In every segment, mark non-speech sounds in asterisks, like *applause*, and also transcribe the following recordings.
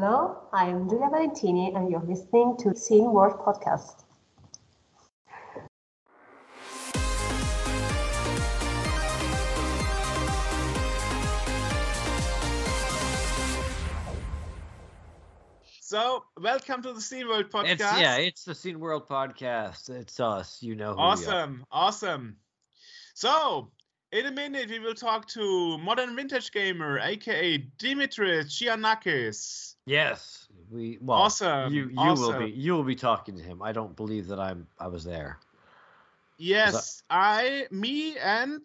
Hello, I'm Giulia Valentini, and you're listening to Scene World Podcast. So, welcome to the Scene World podcast. It's yeah, it's the Scene World podcast. It's us. You know. Who we are. awesome, awesome. So, in a minute, we will talk to Modern Vintage Gamer, aka Dimitris Giannakis. Yes, we. Well, Awesome, You you will be you will be talking to him. I don't believe that I'm I was there. Yes, I, me, and.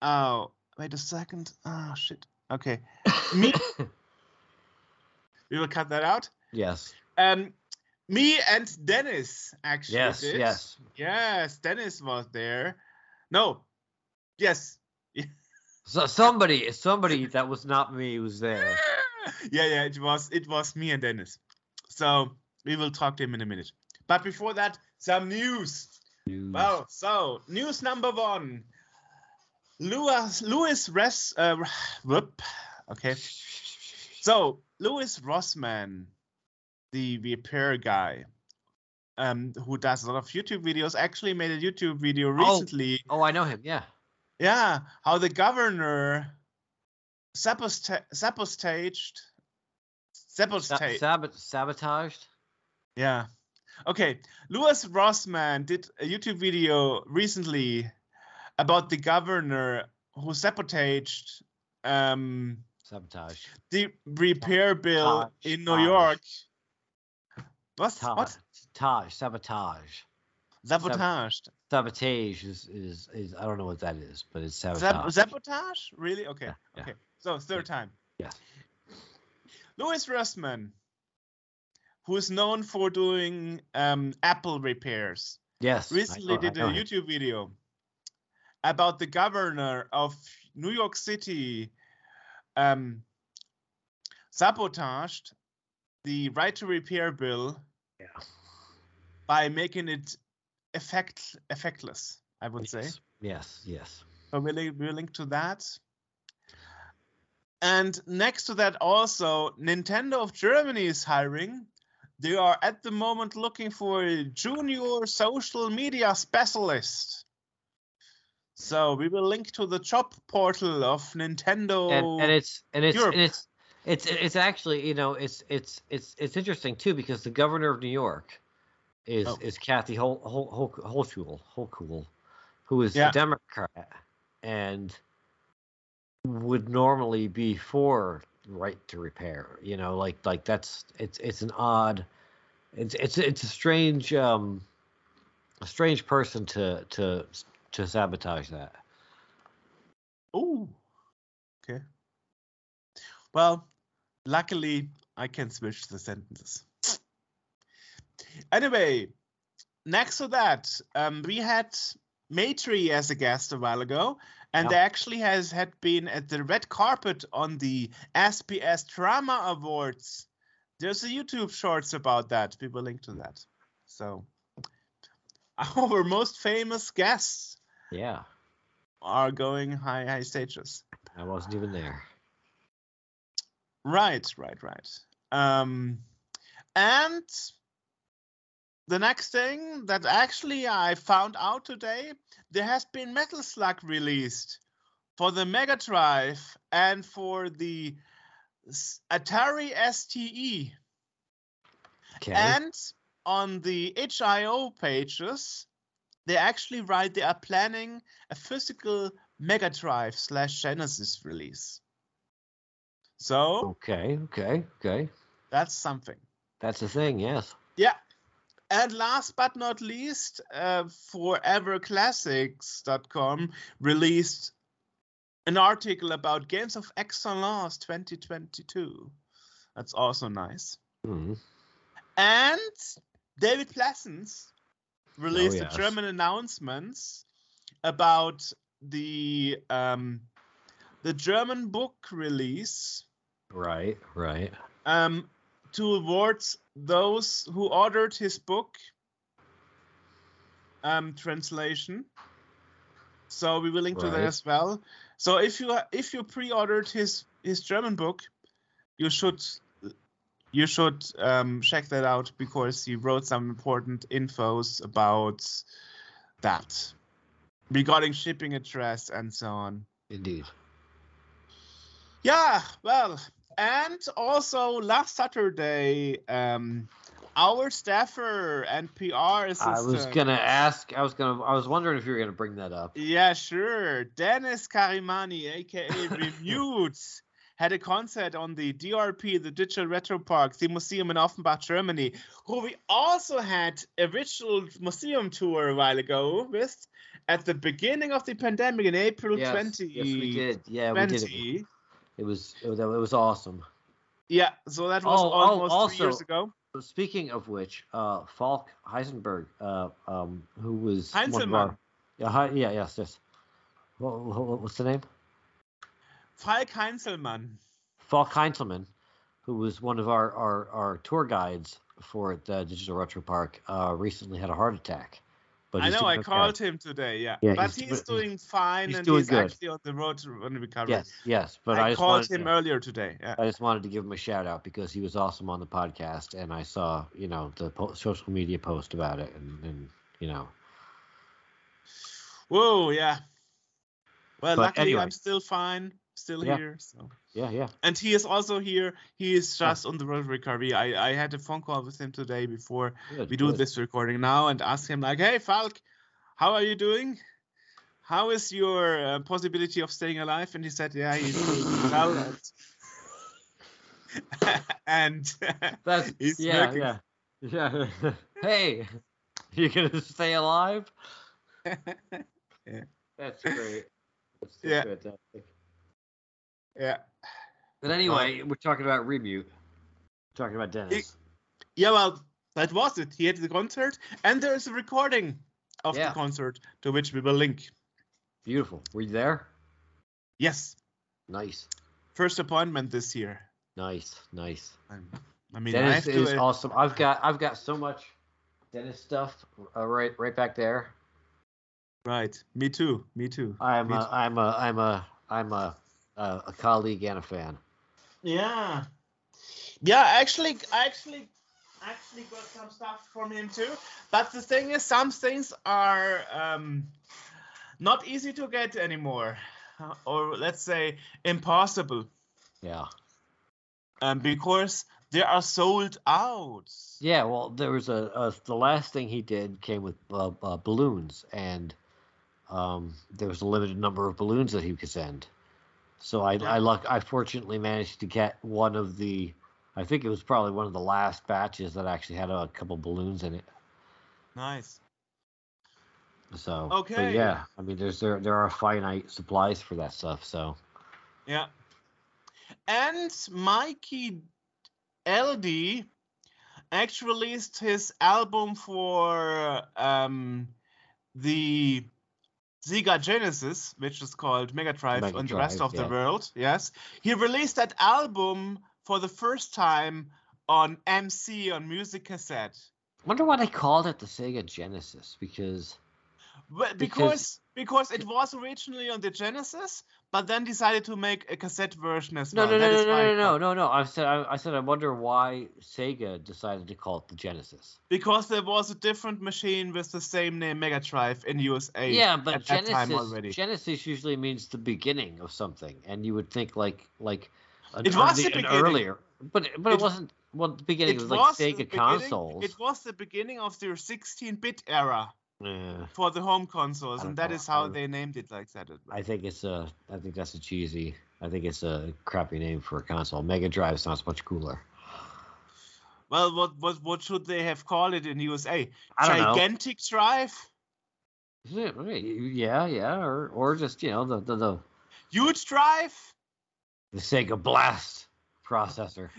Oh, wait a second. Oh, shit. Okay. Me. *laughs* we will cut that out. Yes. Um, me and Dennis actually. Yes. did. Yes. Yes, Dennis was there. No. Yes. *laughs* So somebody somebody that was not me was there. *laughs* yeah, yeah, it was it was me and Dennis. So we will talk to him in a minute. But before that, some news. News. Well, so news number one. Louis Louis Res uh, whoop. Okay. So Louis Rossman, the repair guy, um, who does a lot of YouTube videos, actually made a YouTube video recently. Oh, I know him. Yeah. Yeah, how the governor sabotaged. Sa- Sabotage. sabotaged. yeah. Okay. Louis Rossman did a YouTube video recently about the governor who sabotaged um, Sabotage. the repair bill Taj, in New Taj. York. What's Taj. what? Taj. Sabotage. Sabotaged. Sabotage is, is is I don't know what that is, but it's Sab- sabotage. sabotage? Really? Okay. Yeah, yeah. Okay. So third time. Yeah. Louis Rossman, who is known for doing um, Apple repairs, yes. Recently know- did a. YouTube video about the governor of New York City um, sabotaged the right to repair bill Yeah. by making it effect effectless. I would say. Yes. Yes. Yes. So we'll, link- we'll link to that. And next to that, also, Nintendo of Germany is hiring. They are at the moment looking for a junior social media specialist. So we will link to the job portal of Nintendo. and, and it's and it's Europe. and it's it's it's actually you know it's it's it's it's interesting too because the governor of New York is Oh. is Kathy Hol Hol Hol Hochul, who is Yeah. a Democrat and would normally be for right to repair. You know, like like that's it's it's an odd, it's it's it's a strange um a strange person to to to sabotage that. Oh, okay. Well, luckily I can switch the sentences. Anyway, next to that, um, we had Matri as a guest a while ago, and Yeah. they actually has had been at the red carpet on the SPS Drama Awards. There's a YouTube shorts about that. We will link to that. So, *laughs* our most famous guests Yeah, are going high high stages. I wasn't even there. Right, right, right. Um, and the next thing that actually I found out today, there has been Metal Slug released for the Mega Drive and for the Atari STE. Okay. And on the HIO pages, they actually write they are planning a physical Mega Drive slash Genesis release. So Okay, okay, okay. that's something. That's a thing, yes. Yeah. And last but not least, uh, ForeverClassics.com released an article about Games of Excellence 2022. That's also nice. hmm And David Pleasance released yes. a German announcements about the um, the German book release Right, right. um, towards those who ordered his book um, translation. So we will link to that as well. So if you if you pre-ordered his his German book, you should you should um, check that out because he wrote some important infos about that regarding shipping address and so on. Indeed. Yeah, well, and also last Saturday, um, our staffer and PR assistant. I was gonna ask. I was gonna. I was wondering if you were gonna bring that up. Yeah, sure. Dennis Karimani, aka *laughs* Remute, had a concert on the DRP, the Digital Retro Park, the museum in Offenbach, Germany, who we also had a virtual museum tour a while ago with at the beginning of the pandemic in April Yes, 20. yes, we did. Yeah, we did. It. 20. It was. It was, it was awesome. Yeah, so that was Oh, oh, almost three years also- ago. Speaking of which, uh, Falk Heisenberg, uh, um, who was Heinzelmann. yeah, yeah, yes, yes. What, what, what's the name? Falk Heinzelmann. Falk Heinzelman, who was one of our, our, our tour guides for the Digital Retro Park, uh, recently had a heart attack. But I know, I called him today, yeah. Yeah, but he's- he's, doing fine he's and doing he's good. actually on the road to recovery. Yes, yes, but I, I, called wanted him to, earlier today. Yeah. I just wanted to give him a shout out because he was awesome on the podcast, and I saw you know the po- social media post about it, and, and you know Whoa, yeah. Well, But luckily anyway. I'm still fine, still Yeah. here. So, yeah, yeah. and he is also here. He is just on the road recovery. I I had a phone call with him today before Good, we do good. this recording now, and asked him like, "Hey, Falk, how are you doing? How is your uh, possibility of staying alive?" And he said, "Yeah, he's *laughs* doing well." And, *laughs* and That's *laughs* he's yeah, working yeah, yeah. hey, you gonna stay alive? yeah. That's great. That's Yeah. fantastic. Yeah. But anyway, we're talking about remute. talking about Dennis. Yeah, well, that was it. He had the concert, and there is a recording of Yeah. the concert to which we will link. Beautiful. Were you there? Yes, Nice, first appointment this year. nice, nice. Um, I mean, I Dennis to. is uh, awesome. I've got I've got so much Dennis stuff uh, right right back there. right. Me too. Me too. I'm Me a, too. I'm a I'm a I'm a a, a colleague and a fan. Yeah. Yeah, actually, I actually, actually got some stuff from him too. But the thing is, some things are um, not easy to get anymore, uh, or let's say impossible, Yeah. um, because they are sold out. Yeah, well, there was a, a the last thing he did came with uh, uh, balloons, and um, there was a limited number of balloons that he could send. So I. I luck, I fortunately managed to get one of the, I think it was probably one of the last batches that actually had a couple balloons in it. Nice. So, Okay. yeah, I mean, there's there there are finite supplies for that stuff. So Yeah. And Mikey LD actually released his album for um, the Sega Genesis, which is called Mega Drive Mega and the rest Drive, of the world. Yes. He released that album for the first time on MC on music cassette. wonder why they called it the Sega Genesis because Well, Because- because because it was originally on the Genesis, but then decided to make a cassette version as well. no no no no no no no no I said I, I said I wonder why Sega decided to call it the Genesis. Because there was a different machine with the same name, Mega Drive, in USA. Yeah, but at that time Genesis already. Genesis usually means the beginning of something, and you would think like like an, It was early- the an earlier, but but it, It- wasn't. Well, the beginning It was like was the Sega consoles. It was the beginning of their 16-bit era Yeah, for the home consoles, and that know, is how they named it like that. I think it's a. I think that's a cheesy. I think it's a crappy name for a console. Mega Drive sounds much cooler. Well, what what what should they have called it in USA? I don't know. Gigantic Drive, Yeah, yeah, yeah, or or just you know the the the, Huge Drive, the Sega Blast processor.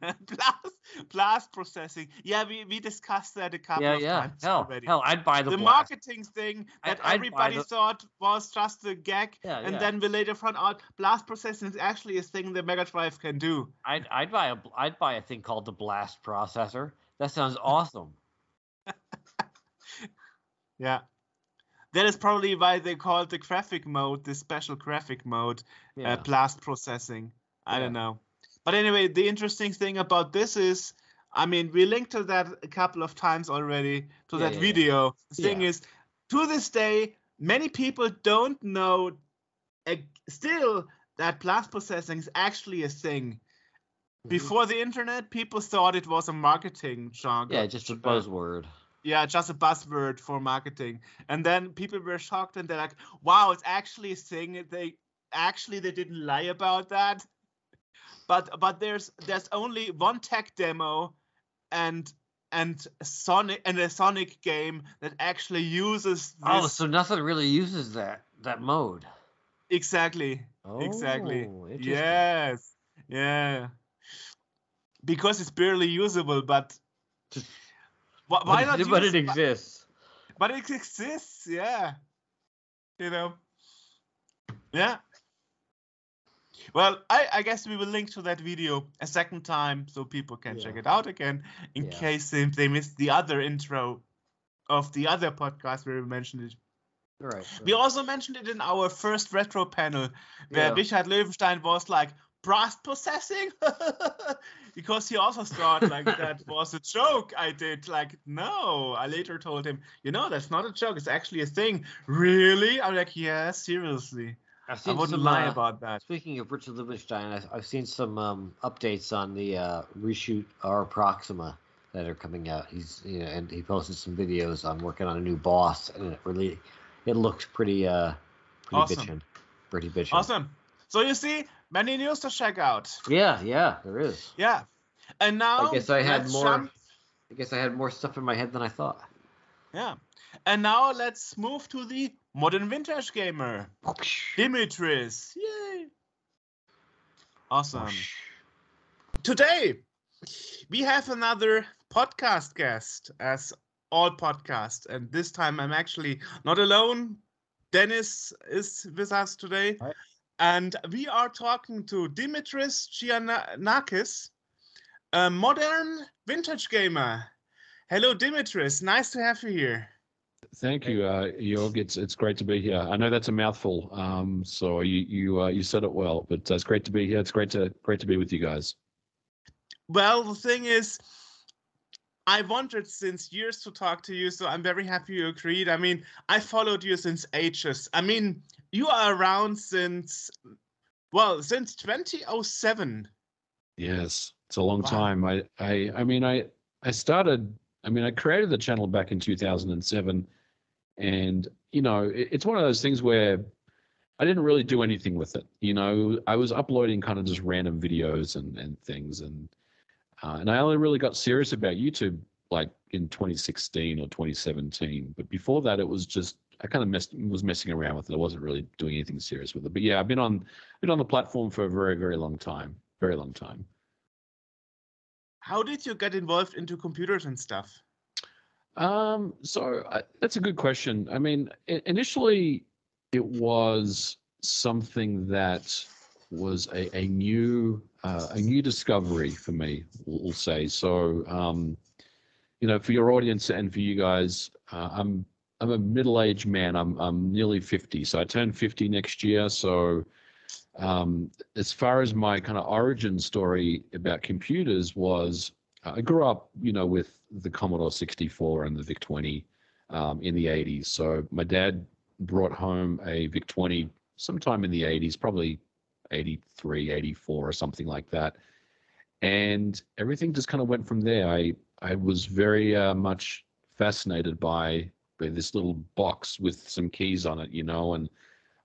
*laughs* blast blast processing. Yeah, we, we discussed that a couple yeah, of yeah. times Hell, already. hell, I'd buy the, the Blast. marketing thing that I'd everybody the- thought was just a gag, Yeah, and yeah. then we later found out blast processing is actually a thing the Mega Drive can do. I'd I'd buy a I'd buy a thing called the Blast processor. That sounds *laughs* awesome. Yeah. That is probably why they called the graphic mode, the special graphic mode, Yeah. uh, blast processing. I don't know. But anyway, the interesting thing about this is, I mean, we linked to that a couple of times already to Yeah, that yeah, yeah. video. The thing Yeah. is, to this day, many people don't know uh, still that blast processing is actually a thing. Mhm. Before the internet, people thought it was a marketing jargon. Yeah, just a uh, buzzword. yeah, just a buzzword for marketing. And then people were shocked and they're like, wow, it's actually a thing. They actually they didn't lie about that. But but there's there's only one tech demo and and Sonic and a Sonic game that actually uses oh, this Oh, so nothing really uses that that mode. exactly. Oh, exactly. Yes. Yeah. Because it's barely usable, but why, but, not but use it exists. but it exists yeah you know yeah well I, I guess we will link to that video a second time so people can check it out again in Yeah. case they, they missed the other intro of the other podcast where we mentioned it. Right. we also mentioned it in our first retro panel where Yeah. Richard Löwenstein was like blast processing? *laughs* Because he also thought like *laughs* that was a joke I did. Like no I later told him you know that's not a joke. It's actually a thing. Really? I'm like yeah seriously I've I seen wouldn't some, lie uh, about that Speaking of Richard Löwenstein, I've, I've seen some um, updates on the uh, reshoot R Proxima that are coming out. He's you know, and he posted some videos on working on a new boss, and it really it looks pretty uh pretty Awesome. bitchin', pretty bitchin'. awesome so you see many news to check out Yeah, yeah, there is. yeah and now I guess I had more. jump- I guess I had more stuff in my head than I thought. yeah and now let's move to the modern vintage gamer Dimitris. Yay. Awesome. Today, we have another podcast guest, as all podcasts. And this time, I'm actually not alone. Dennis is with us today. Hi. And we are talking to Dimitris Giannakis, a modern vintage gamer. Hello, Dimitris. Nice to have you here. Thank you, uh, Jorg. It's it's great to be here. I know that's a mouthful, um, so you you uh, you said it well. But uh, it's great to be here. It's great to great to be with you guys. Well, the thing is, I wanted since years to talk to you, so I'm very happy you agreed. I mean, I followed you since ages. I mean, you are around since, well, since 2007. Yes, it's a long Wow. time. I I I mean I I started. I mean I created the channel back in 2007, and you know it, it's one of those things where I didn't really do anything with it. You know, I was uploading kind of just random videos and and things, and uh, and I only really got serious about YouTube like in 2016 or 2017. But before that, it was just I kind of messed, was messing around with it. I wasn't really doing anything serious with it. But yeah, I've been on been on the platform for a very very long time, very long time. How did you get involved into computers and stuff? Um, so I, that's a good question. I mean, initially it was something that was a, a new uh, a new discovery for me. We'll say so. Um, you know, for your audience and for you guys, uh, I'm I'm a middle aged man. I'm I'm nearly fifty, so I turn fifty next year. So um, as far as my kind of origin story about computers was, I grew up, you know, with the Commodore 64 and the VIC 20 um, in the 80s. So my dad brought home a VIC 20 sometime in the 80s, probably 83, 84 or something like that. And everything just kind of went from there. I, I was very uh, much fascinated by, by this little box with some keys on it, you know, and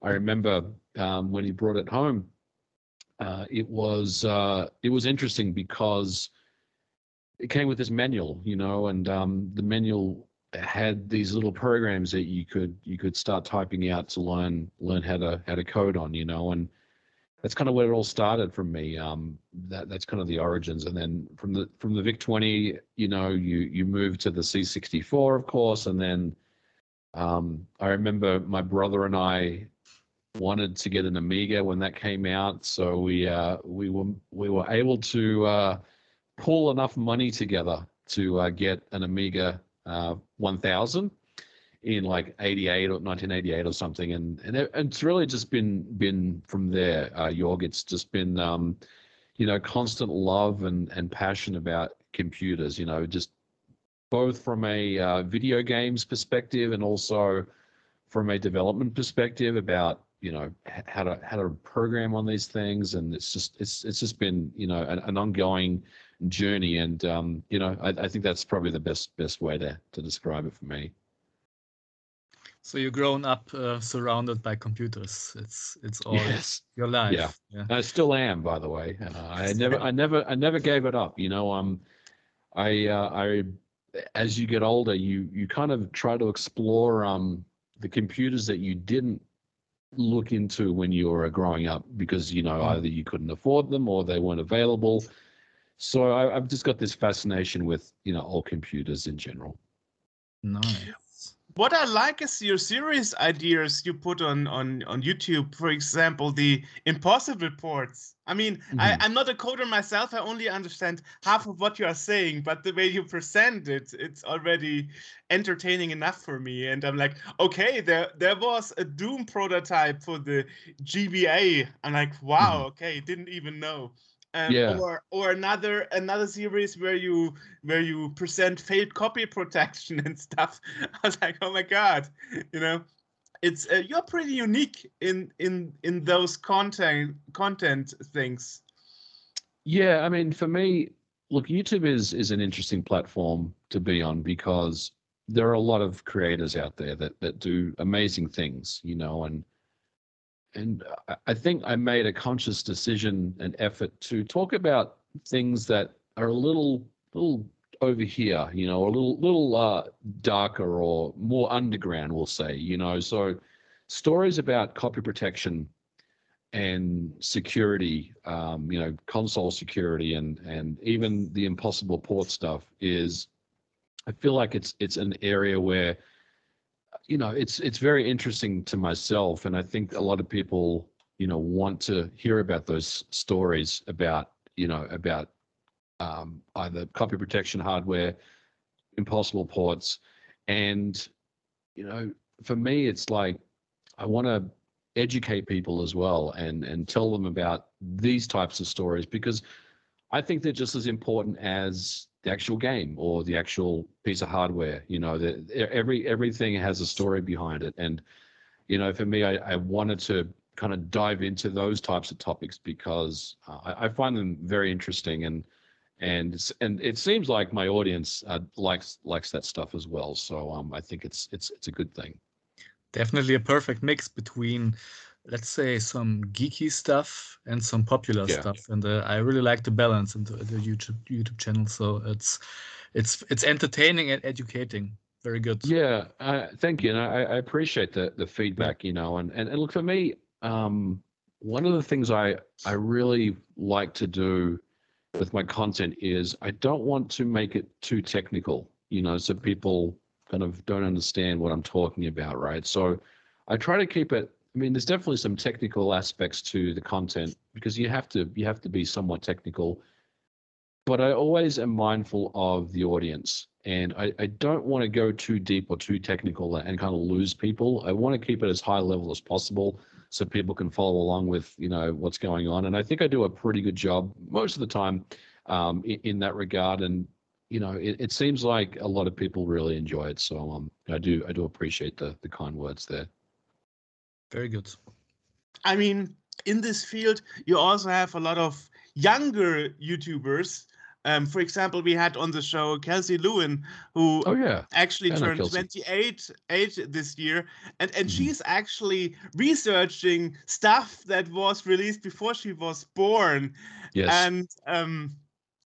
I remember um, when he brought it home, uh, it was uh, it was interesting because it came with this manual, you know, and um, the manual had these little programs that you could you could start typing out to learn learn how to how to code on, you know, and that's kind of where it all started from me. Um, that that's kind of the origins, and then from the from the VIC 20, you know, you you move to the C64, of course, and then um, I remember my brother and I wanted to get an Amiga when that came out, so we uh, we were we were able to uh, pull enough money together to uh, get an Amiga uh, 1000 in like 88 or 1988 or something, and and it, it's really just been been from there, uh, Jorg. It's just been um, you know, constant love and and passion about computers. You know, just both from a uh, video games perspective and also from a development perspective about you know how to how to program on these things and it's just it's it's just been you know an, an ongoing journey. And um, you know I, I think that's probably the best best way to to describe it for me. So you've grown up uh, surrounded by computers. It's it's all yes. your life. Yeah, yeah. i still am by the way. Uh, i never i never i never gave it up. You know um i uh, i as you get older you you kind of try to explore um the computers that you didn't look into when you were growing up because you know mm. either you couldn't afford them or they weren't available. So I, I've just got this fascination with you know all computers in general. Nice what I like is your series ideas you put on on on YouTube. For example, the impossible ports. I mean, mm-hmm. I, I'm not a coder myself. I only understand half of what you are saying, but the way you present it, it's already entertaining enough for me. And I'm like, okay, there there was a Doom prototype for the GBA. I'm like, wow, mm-hmm. okay, didn't even know um, yeah. or or another another series where you where you present failed copy *laughs* protection and stuff. *laughs* I was like, oh my god, you know, it's uh, you're pretty unique in in in those content content things. Yeah, I mean, for me, look, YouTube is is an interesting platform to be on because there are a lot of creators out there that that do amazing things, you know, and and I think I made a conscious decision and effort to talk about things that are a little little over here, you know, a little little uh, darker or more underground, we'll say, you know. So stories about copy protection and security, um, you know, console security and and even the impossible port stuff is I feel like it's it's an area where you know, it's it's very interesting to myself, and I think a lot of people, you know, want to hear about those stories about, you know, about um, either copy protection hardware, impossible ports, and you know, for me, it's like I want to educate people as well and and tell them about these types of stories because I think they're just as important as the actual game or the actual piece of hardware. You know, the, every everything has a story behind it, and you know, for me, I, I wanted to kind of dive into those types of topics because uh, I, I, find them very interesting and and and it seems like my audience uh, likes likes that stuff as well. So um, I think it's it's it's a good thing. Definitely a perfect mix between let's say some geeky stuff and some popular yeah. stuff and uh, i really like the balance in the, the, youtube youtube channel so it's it's it's entertaining and educating. Very good. Yeah uh, thank you and I, I, appreciate the the feedback you know and, and and look for me um one of the things i i really like to do with my content is i don't want to make it too technical you know so people kind of don't understand what i'm talking about right? So i try to keep it I mean, there's definitely some technical aspects to the content because you have to you have to be somewhat technical. But I always am mindful of the audience, and I, I don't want to go too deep or too technical and kind of lose people. I want to keep it as high level as possible so people can follow along with you know what's going on. And I think I do a pretty good job most of the time um, in, in, that regard. And you know, it, it seems like a lot of people really enjoy it. So um, I do I do appreciate the the kind words there. Very good. I mean, in this field, you also have a lot of younger YouTubers. Um, for example, we had on the show Kelsey Lewin, who oh, yeah. actually turned 28 eight this year, and and mm. she's actually researching stuff that was released before she was born. Yes. And um,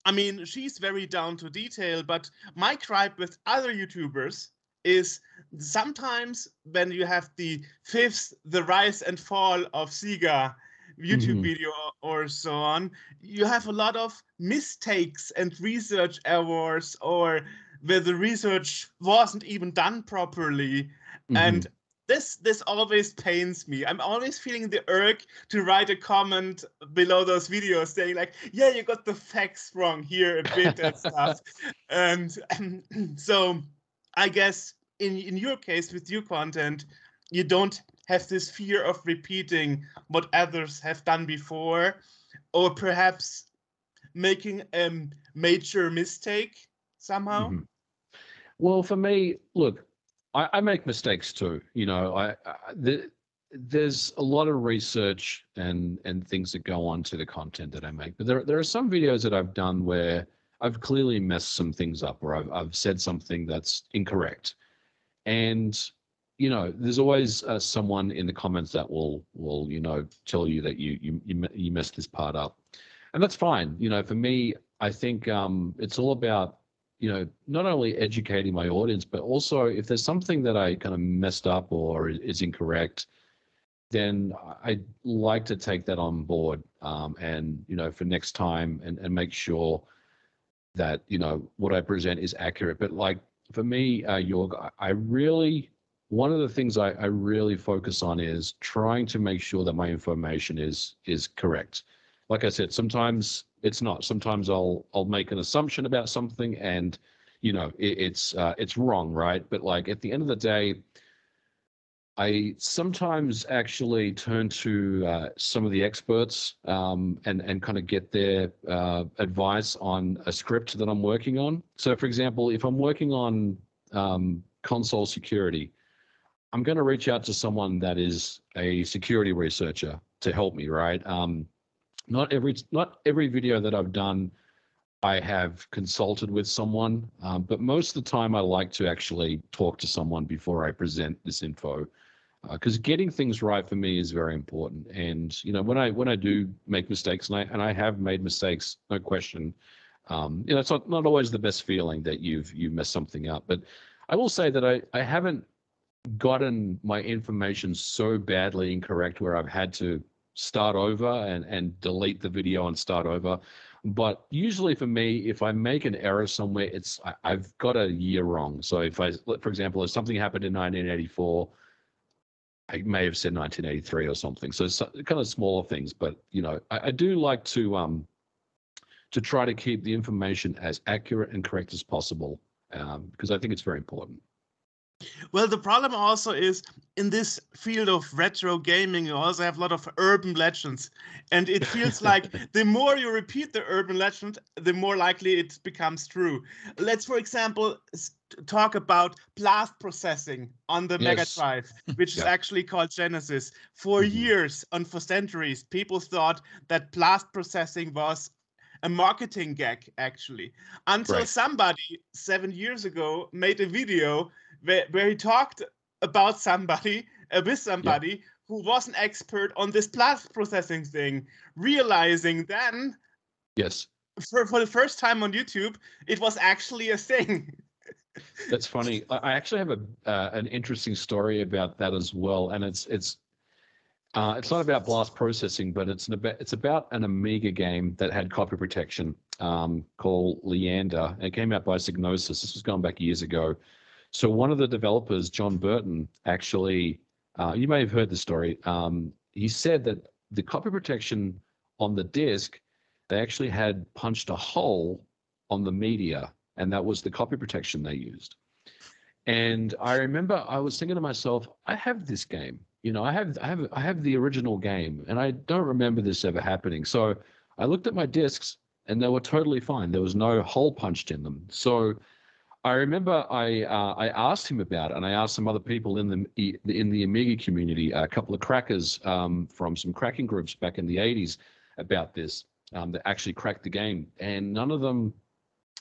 I mean, she's very down to detail. But my gripe with other YouTubers is sometimes when you have the fifth, the rise and fall of Sega YouTube mm-hmm. video or so on, you have a lot of mistakes and research errors or where the research wasn't even done properly. Mm-hmm. And this this always pains me. I'm always feeling the urge to write a comment below those videos saying like, yeah, you got the facts wrong here a bit and *laughs* stuff. And, and *clears throat* so I guess in in your case with your content, you don't have this fear of repeating what others have done before, or perhaps making a major mistake somehow? Mhm. Well, for me, look, I, I make mistakes too. You know, I, I the, there's a lot of research and and things that go on to the content that I make, but there there are some videos that I've done where I've clearly messed some things up, or I've I've said something that's incorrect, and you know, there's always uh, someone in the comments that will will you know tell you that you you you, you messed this part up, and that's fine. You know, for me, I think um, it's all about you know not only educating my audience, but also if there's something that I kind of messed up or is, is incorrect, then I like to take that on board um, and you know for next time and and make sure that you know what I present is accurate. But like for me, uh, I really one of the things I, I really focus on is trying to make sure that my information is is correct. Like I said, sometimes it's not. Sometimes I'll I'll make an assumption about something and you know it, it's uh, it's wrong, right? But like at the end of the day, I sometimes actually turn to uh, some of the experts um, and and kind of get their uh, advice on a script that I'm working on. So, for example, if I'm working on um, console security, I'm going to reach out to someone that is a security researcher to help me. Right? Um, not every not every video that I've done, I have consulted with someone, um, but most of the time I like to actually talk to someone before I present this info because getting things right for me is very important. And you know, when I when I do make mistakes, and I and I have made mistakes, no question. Um, you know, it's not, not always the best feeling that you've you've messed something up. But I will say that I I haven't gotten my information so badly incorrect where I've had to start over and and delete the video and start over. But usually for me, if I make an error somewhere, it's I, I've got a year wrong. So if I, for example, if something happened in 1984 I may have said 1983 or something. So it's kind of smaller things, but you know, I, I do like to um to try to keep the information as accurate and correct as possible um, because I think it's very important. Well, the problem also is in this field of retro gaming, you also have a lot of urban legends. And it feels *laughs* like the more you repeat the urban legend, the more likely it becomes true. Let's, for example, talk about blast processing on the Mega Drive, *laughs* which is actually called Genesis. For Mhm. years and for centuries, people thought that blast processing was a marketing gag, actually, until Right. somebody seven years ago made a video where, where he talked about somebody uh, with somebody who was an expert on this blast processing thing, realizing then Yes, for, for the first time on YouTube, it was actually a thing. *laughs* that's funny. I actually have a uh, an interesting story about that as well, and it's it's uh, it's not about blast processing, but it's an about it's about an Amiga game that had copy protection um, called Leander. It came out by Psygnosis. This was going back years ago. So one of the developers, Jon Burton, actually, uh, you may have heard the story. Um, he said that the copy protection on the disk, they actually had punched a hole on the media, and that was the copy protection they used. And I remember I was thinking to myself, I have this game. You know, I have I have I have the original game, and I don't remember this ever happening. So I looked at my discs, and they were totally fine. There was no hole punched in them. So I remember I uh, I asked him about it, and I asked some other people in the in the Amiga community, a couple of crackers um, from some cracking groups back in the '80s, about this um, that actually cracked the game, and none of them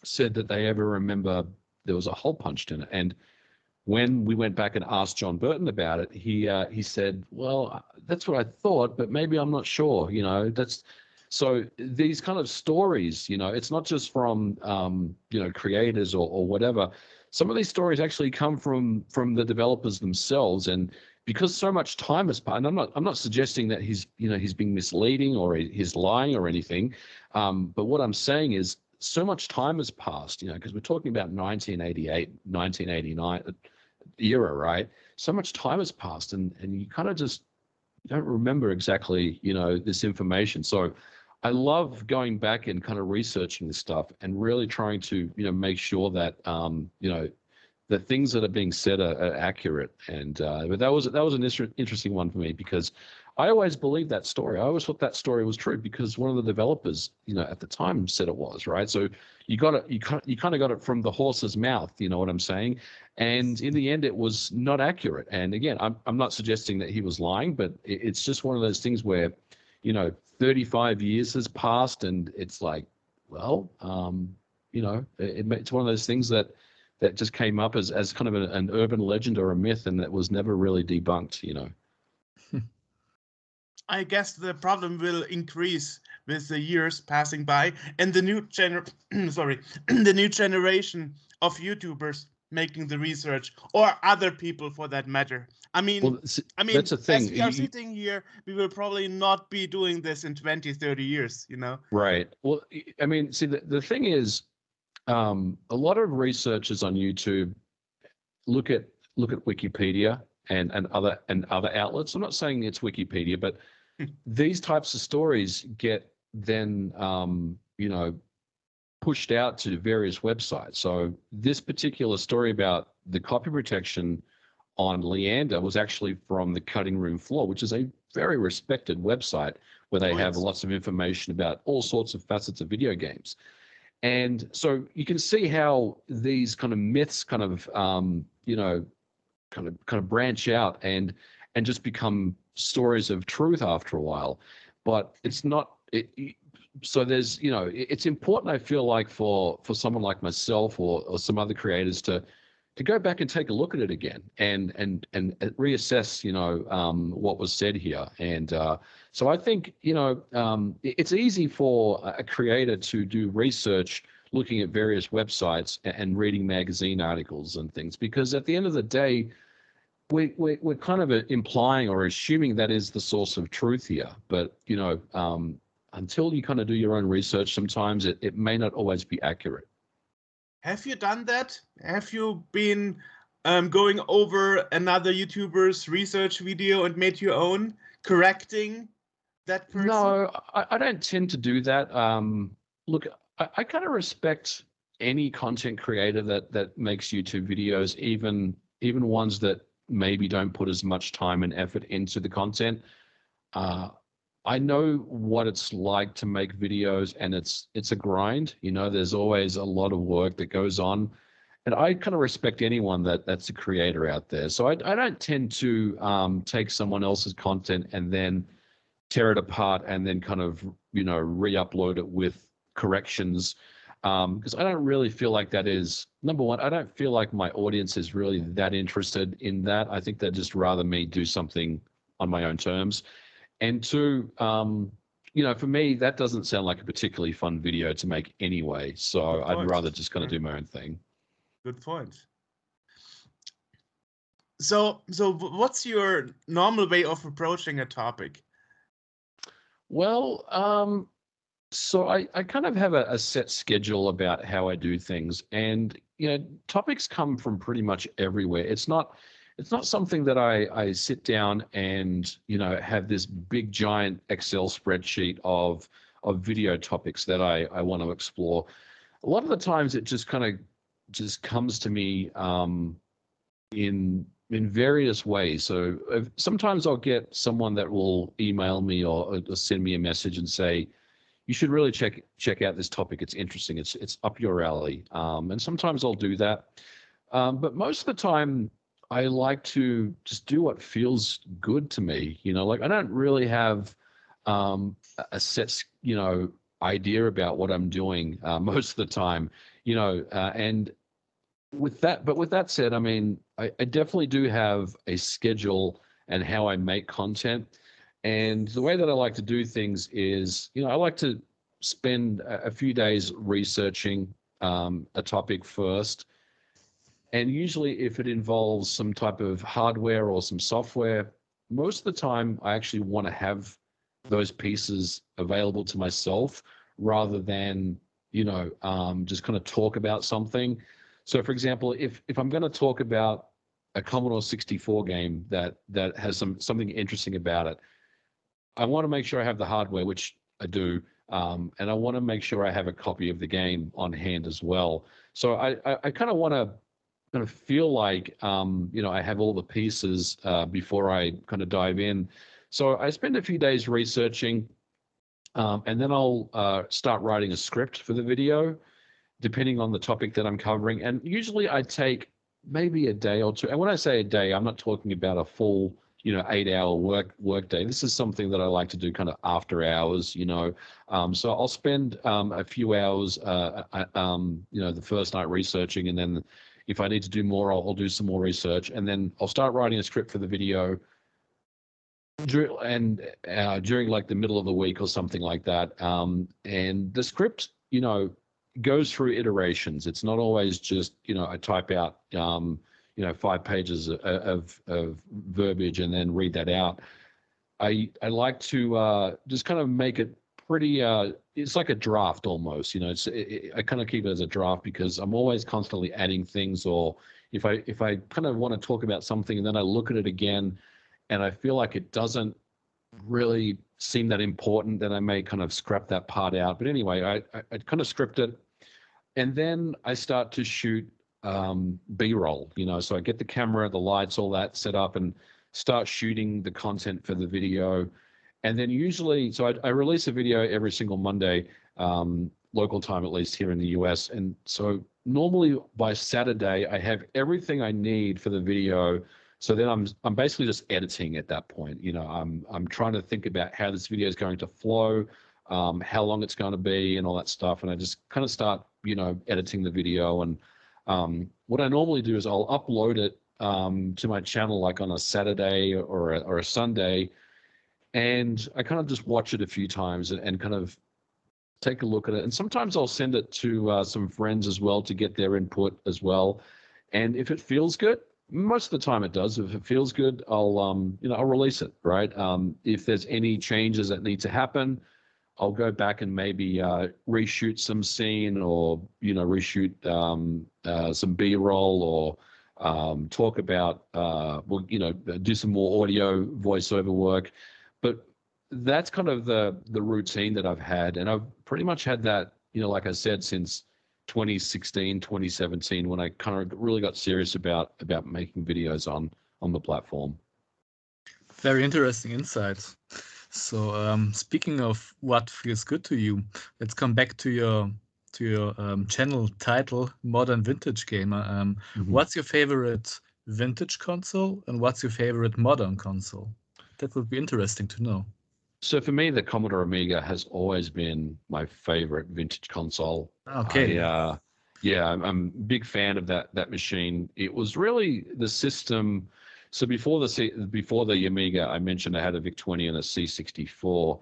said that they ever remember there was a hole punched in it. And when we went back and asked Jon Burton about it, he uh, he said, "Well, that's what I thought, but maybe I'm not sure. You know, that's." So these kind of stories, you know, it's not just from um, you know creators or, or whatever. Some of these stories actually come from from the developers themselves, and because so much time has passed. And I'm not I'm not suggesting that he's you know he's being misleading or he's lying or anything. Um, but what I'm saying is so much time has passed. You know, because we're talking about 1988, 1989 era, right? So much time has passed, and and you kind of just don't remember exactly you know this information. So I love going back and kind of researching this stuff and really trying to you know make sure that um, you know the things that are being said are, are accurate. And uh, but that was that was an inter- interesting one for me because I always believed that story. I always thought that story was true because one of the developers, you know, at the time said it was right. So you got it, you you kind of got it from the horse's mouth. You know what I'm saying? And in the end, it was not accurate. And again, I'm I'm not suggesting that he was lying, but it's just one of those things where, you know, 35 years has passed, and it's like, well, um, you know, it, it's one of those things that that just came up as as kind of an urban legend or a myth, and that was never really debunked. You know. I guess the problem will increase with the years passing by and the new gener *clears throat* sorry *clears throat* the new generation of YouTubers making the research or other people for that matter. I mean, well, I mean, that's a thing. As we are sitting here, we will probably not be doing this in 20, 30 years, you know? Right. Well, I mean, see, the, the thing is, um, a lot of researchers on YouTube look at look at Wikipedia and and other and other outlets. I'm not saying it's Wikipedia, but. These types of stories get then um, you know pushed out to various websites. So this particular story about the copy protection on Leander was actually from the Cutting Room Floor, which is a very respected website where they oh, have yes. lots of information about all sorts of facets of video games. And so you can see how these kind of myths kind of um, you know kind of kind of branch out and and just become stories of truth after a while. But it's not it, so there's you know it's important I feel like for for someone like myself or, or some other creators to to go back and take a look at it again and and and reassess you know um, what was said here and uh, so I think you know um, it's easy for a creator to do research looking at various websites and reading magazine articles and things because at the end of the day we, we, we're kind of implying or assuming that is the source of truth here but you know um, until you kind of do your own research sometimes it, it may not always be accurate. Have you done that? Have you been um, going over another youtuber's research video and made your own correcting that person? No i, I don't tend to do that. Um, look I, I kind of respect any content creator that that makes YouTube videos, even even ones that maybe don't put as much time and effort into the content. Uh, I know what it's like to make videos, and it's it's a grind. You know, there's always a lot of work that goes on, and I kind of respect anyone that that's a creator out there. So I I don't tend to um, take someone else's content and then tear it apart and then kind of you know re-upload it with corrections because um, I don't really feel like that is number one. I don't feel like my audience is really that interested in that. I think they'd just rather me do something on my own terms. And two, um, you know, for me, that doesn't sound like a particularly fun video to make anyway. So I'd rather just kind of do my own thing. Good point. So, so what's your normal way of approaching a topic? Well, um, so I, I kind of have a, a, set schedule about how I do things, and you know, topics come from pretty much everywhere. It's not it's not something that I, I sit down and you know have this big giant Excel spreadsheet of of video topics that I, I want to explore. A lot of the times it just kind of just comes to me um, in in various ways. So sometimes I'll get someone that will email me or, or send me a message and say, you should really check check out this topic. It's interesting. It's it's up your alley. Um, and sometimes I'll do that, um, but most of the time I like to just do what feels good to me. You know, like I don't really have um, a set you know idea about what I'm doing uh, *laughs* most of the time. You know, uh, and with that, but with that said, I mean, I, I definitely do have a schedule and how I make content. And the way that I like to do things is, you know, I like to spend a, few days researching um, a topic first. And usually, if it involves some type of hardware or some software, most of the time I actually want to have those pieces available to myself rather than, you know, um, just kind of talk about something. So, for example, if if I'm going to talk about a Commodore 64 game that that has some something interesting about it, I want to make sure I have the hardware, which I do, um, and I want to make sure I have a copy of the game on hand as well. So I, I, I kind of want to kind of feel like um, you know I have all the pieces uh, before I kind of dive in. So I spend a few days researching, um, and then I'll uh, start writing a script for the video, depending on the topic that I'm covering. And usually I take maybe a day or two. And when I say a day, I'm not talking about a full you know eight hour work work day. This is something that i like to do kind of after hours you know. Um, so i'll spend um, a few hours uh, uh, um, you know the first night researching and then if i need to do more I'll, I'll, do some more research and then i'll start writing a script for the video and uh, during like the middle of the week or something like that. Um, and the script you know goes through iterations. It's not always just you know i type out um, you know five pages of, of, of verbiage and then read that out. I I like to uh, just kind of make it pretty. Uh, it's like a draft almost. You know, it's it, I kind of keep it as a draft because I'm always constantly adding things. Or if I if I kind of want to talk about something and then I look at it again, and I feel like it doesn't really seem that important, then I may kind of scrap that part out. But anyway, I I, I kind of script it, and then I start to shoot um, B-roll. You know, so I get the camera, the lights, all that set up, and start shooting the content for the video. And then usually, so I, I release a video every single Monday, um, local time at least here in the US. And so normally by Saturday, I have everything I need for the video. So then I'm I'm basically just editing at that point. You know, I'm I'm trying to think about how this video is going to flow, um, how long it's going to be, and all that stuff. And I just kind of start, you know, editing the video and um, what I normally do is I'll upload it um, to my channel like on a Saturday or a, or a Sunday, and I kind of just watch it a few times and, and kind of take a look at it. And sometimes I'll send it to uh, some friends as well to get their input as well. And if it feels good, most of the time it does. If it feels good, I'll um, you know I'll release it. Right. Um, if there's any changes that need to happen, I'll go back and maybe uh, reshoot some scene or you know reshoot um, uh, some B-roll or um, talk about uh, well you know do some more audio voiceover work, but that's kind of the the routine that I've had, and I've pretty much had that you know like I said since 2016 2017 when I kind of really got serious about about making videos on on the platform. Very interesting insights. So um, speaking of what feels good to you, let's come back to your to your um, channel title, Modern Vintage Gamer. Um, mm-hmm. What's your favorite vintage console, and what's your favorite modern console? That would be interesting to know. So for me, the Commodore Amiga has always been my favorite vintage console. Okay. I, uh, yeah, I'm, I'm a big fan of that that machine. It was really the system so before the C, before the Amiga, I mentioned I had a VIC 20 and a C64,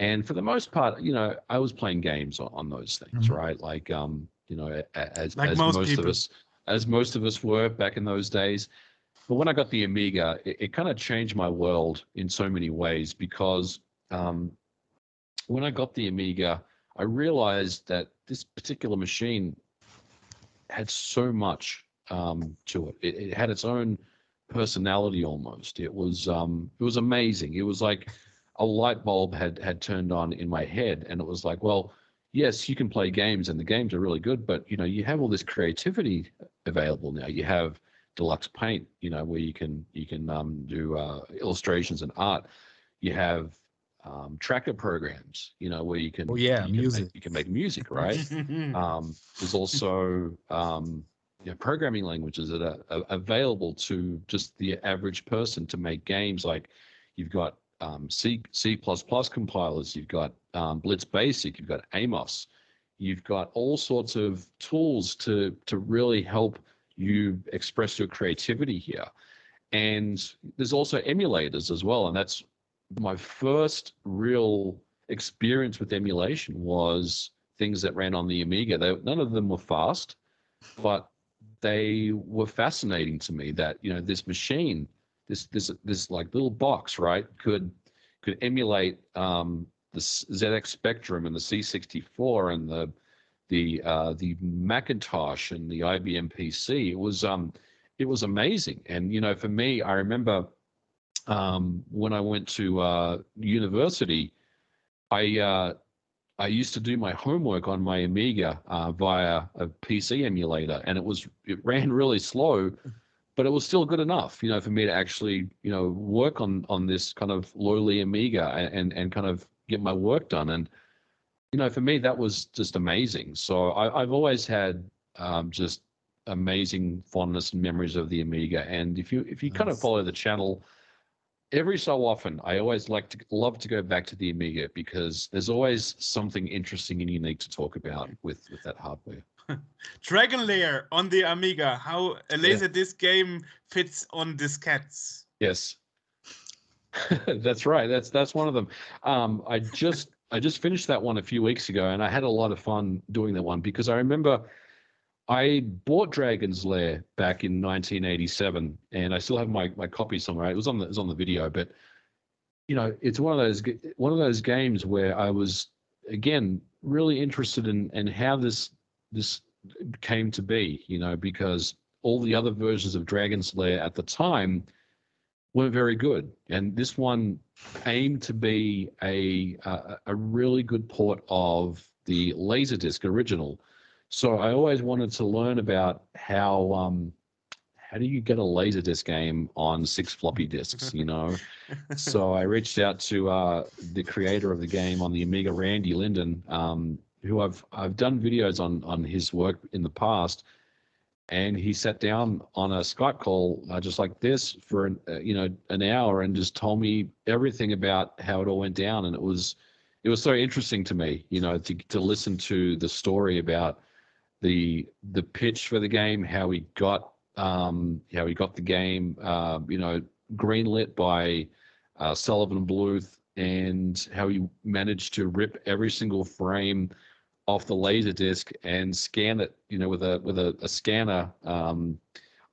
and for the most part, you know, I was playing games on, on those things, mm-hmm. right? Like, um, you know, as like as most, most of us as most of us were back in those days. But when I got the Amiga, it, it kind of changed my world in so many ways because um, when I got the Amiga, I realized that this particular machine had so much um, to it. it. It had its own personality almost. It was um, it was amazing. It was like a light bulb had had turned on in my head, and it was like, well, yes, you can play games, and the games are really good, but you know, you have all this creativity available now. You have deluxe paint, you know, where you can you can um, do uh, illustrations and art. You have um, tracker programs, you know, where you can oh yeah you music can make, you can make music, right? *laughs* um, there's also um, you know, programming languages that are, are, available to just the average person to make games. Like you've got um, C C compilers, you've got um, Blitz Basic, you've got Amos, you've got all sorts of tools to to really help you express your creativity here. And there's also emulators as well, and that's my first real experience with emulation was things that ran on the Amiga. They, none of them were fast, but they were fascinating to me that you know this machine this this this like little box right could could emulate um, the ZX Spectrum and the C64 and the the uh, the Macintosh and the IBM PC. It was um it was amazing. And you know, for me, I remember um, when I went to uh, university, I uh, I used to do my homework on my Amiga uh, via a PC emulator, and it was it ran really slow, but it was still good enough, you know, for me to actually, you know, work on on this kind of lowly Amiga and and, kind of get my work done. And you know, for me, that was just amazing. So I, have always had um, just amazing fondness and memories of the Amiga. And if you if you nice. kind of follow the channel, every so often, I always like to love to go back to the Amiga because there's always something interesting and unique to talk about with with that hardware. *laughs* Dragon Lair on the Amiga, how a Laserdisc yeah. game fits on diskettes. Yes. *laughs* that's right. That's that's one of them. Um, I just I just finished that one a few weeks ago, and I had a lot of fun doing that one because I remember I bought Dragon's Lair back in 1987, and I still have my my copy somewhere. It was on the it was on the video, but you know, it's one of those one of those games where I was again really interested in in how this this came to be, you know, because all the other versions of Dragon's Lair at the time weren't very good, and this one aimed to be a a, a really good port of the Laserdisc original. So I always wanted to learn about how um, how do you get a laserdisc game on six floppy disks you know? So *laughs* i reached out to uh, the creator of the game on the amiga randy linden um, who I've I've done videos on on his work in the past, and he sat down on a Skype call uh, just like this for an, uh, you know an hour and just told me everything about how it all went down, and it was it was so interesting to me, you know, to to listen to the story about the the pitch for the game, how he got um, how he got the game, uh, you know, greenlit by uh, Sullivan Bluth, and how he managed to rip every single frame off the laser disc and scan it, you know, with a with a, a scanner um,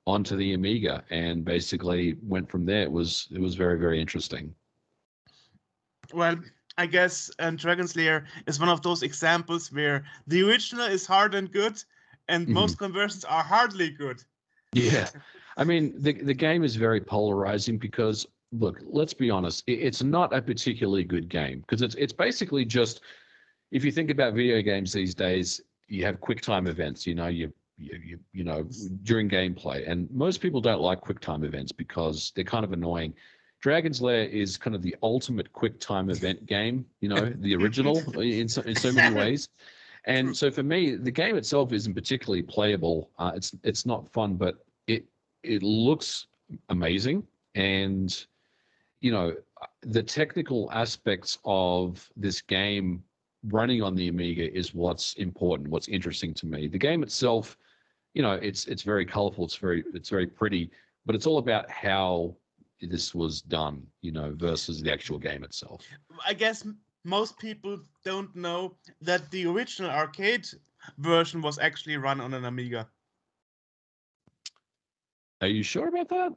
onto the Amiga, and basically went from there. It was it was very very interesting. Well, I guess um, Dragon's Lair is one of those examples where the original is hard and good, and mm-hmm. most conversions are hardly good. Yeah, I mean the the game is very polarizing because look, let's be honest, it's not a particularly good game because it's it's basically just if you think about video games these days, you have quick time events. You know, you you, you, you know during gameplay, and most people don't like quick time events because they're kind of annoying. Dragon's Lair is kind of the ultimate quick time event game. You know, *laughs* the original in so, in so many *laughs* ways. And so for me, the game itself isn't particularly playable. Uh, it's it's not fun, but it it looks amazing, and you know the technical aspects of this game running on the Amiga is what's important, what's interesting to me. The game itself, you know, it's it's very colorful, it's very it's very pretty, but it's all about how this was done, you know, versus the actual game itself. I guess most people don't know that the original arcade version was actually run on an Amiga. Are you sure about that?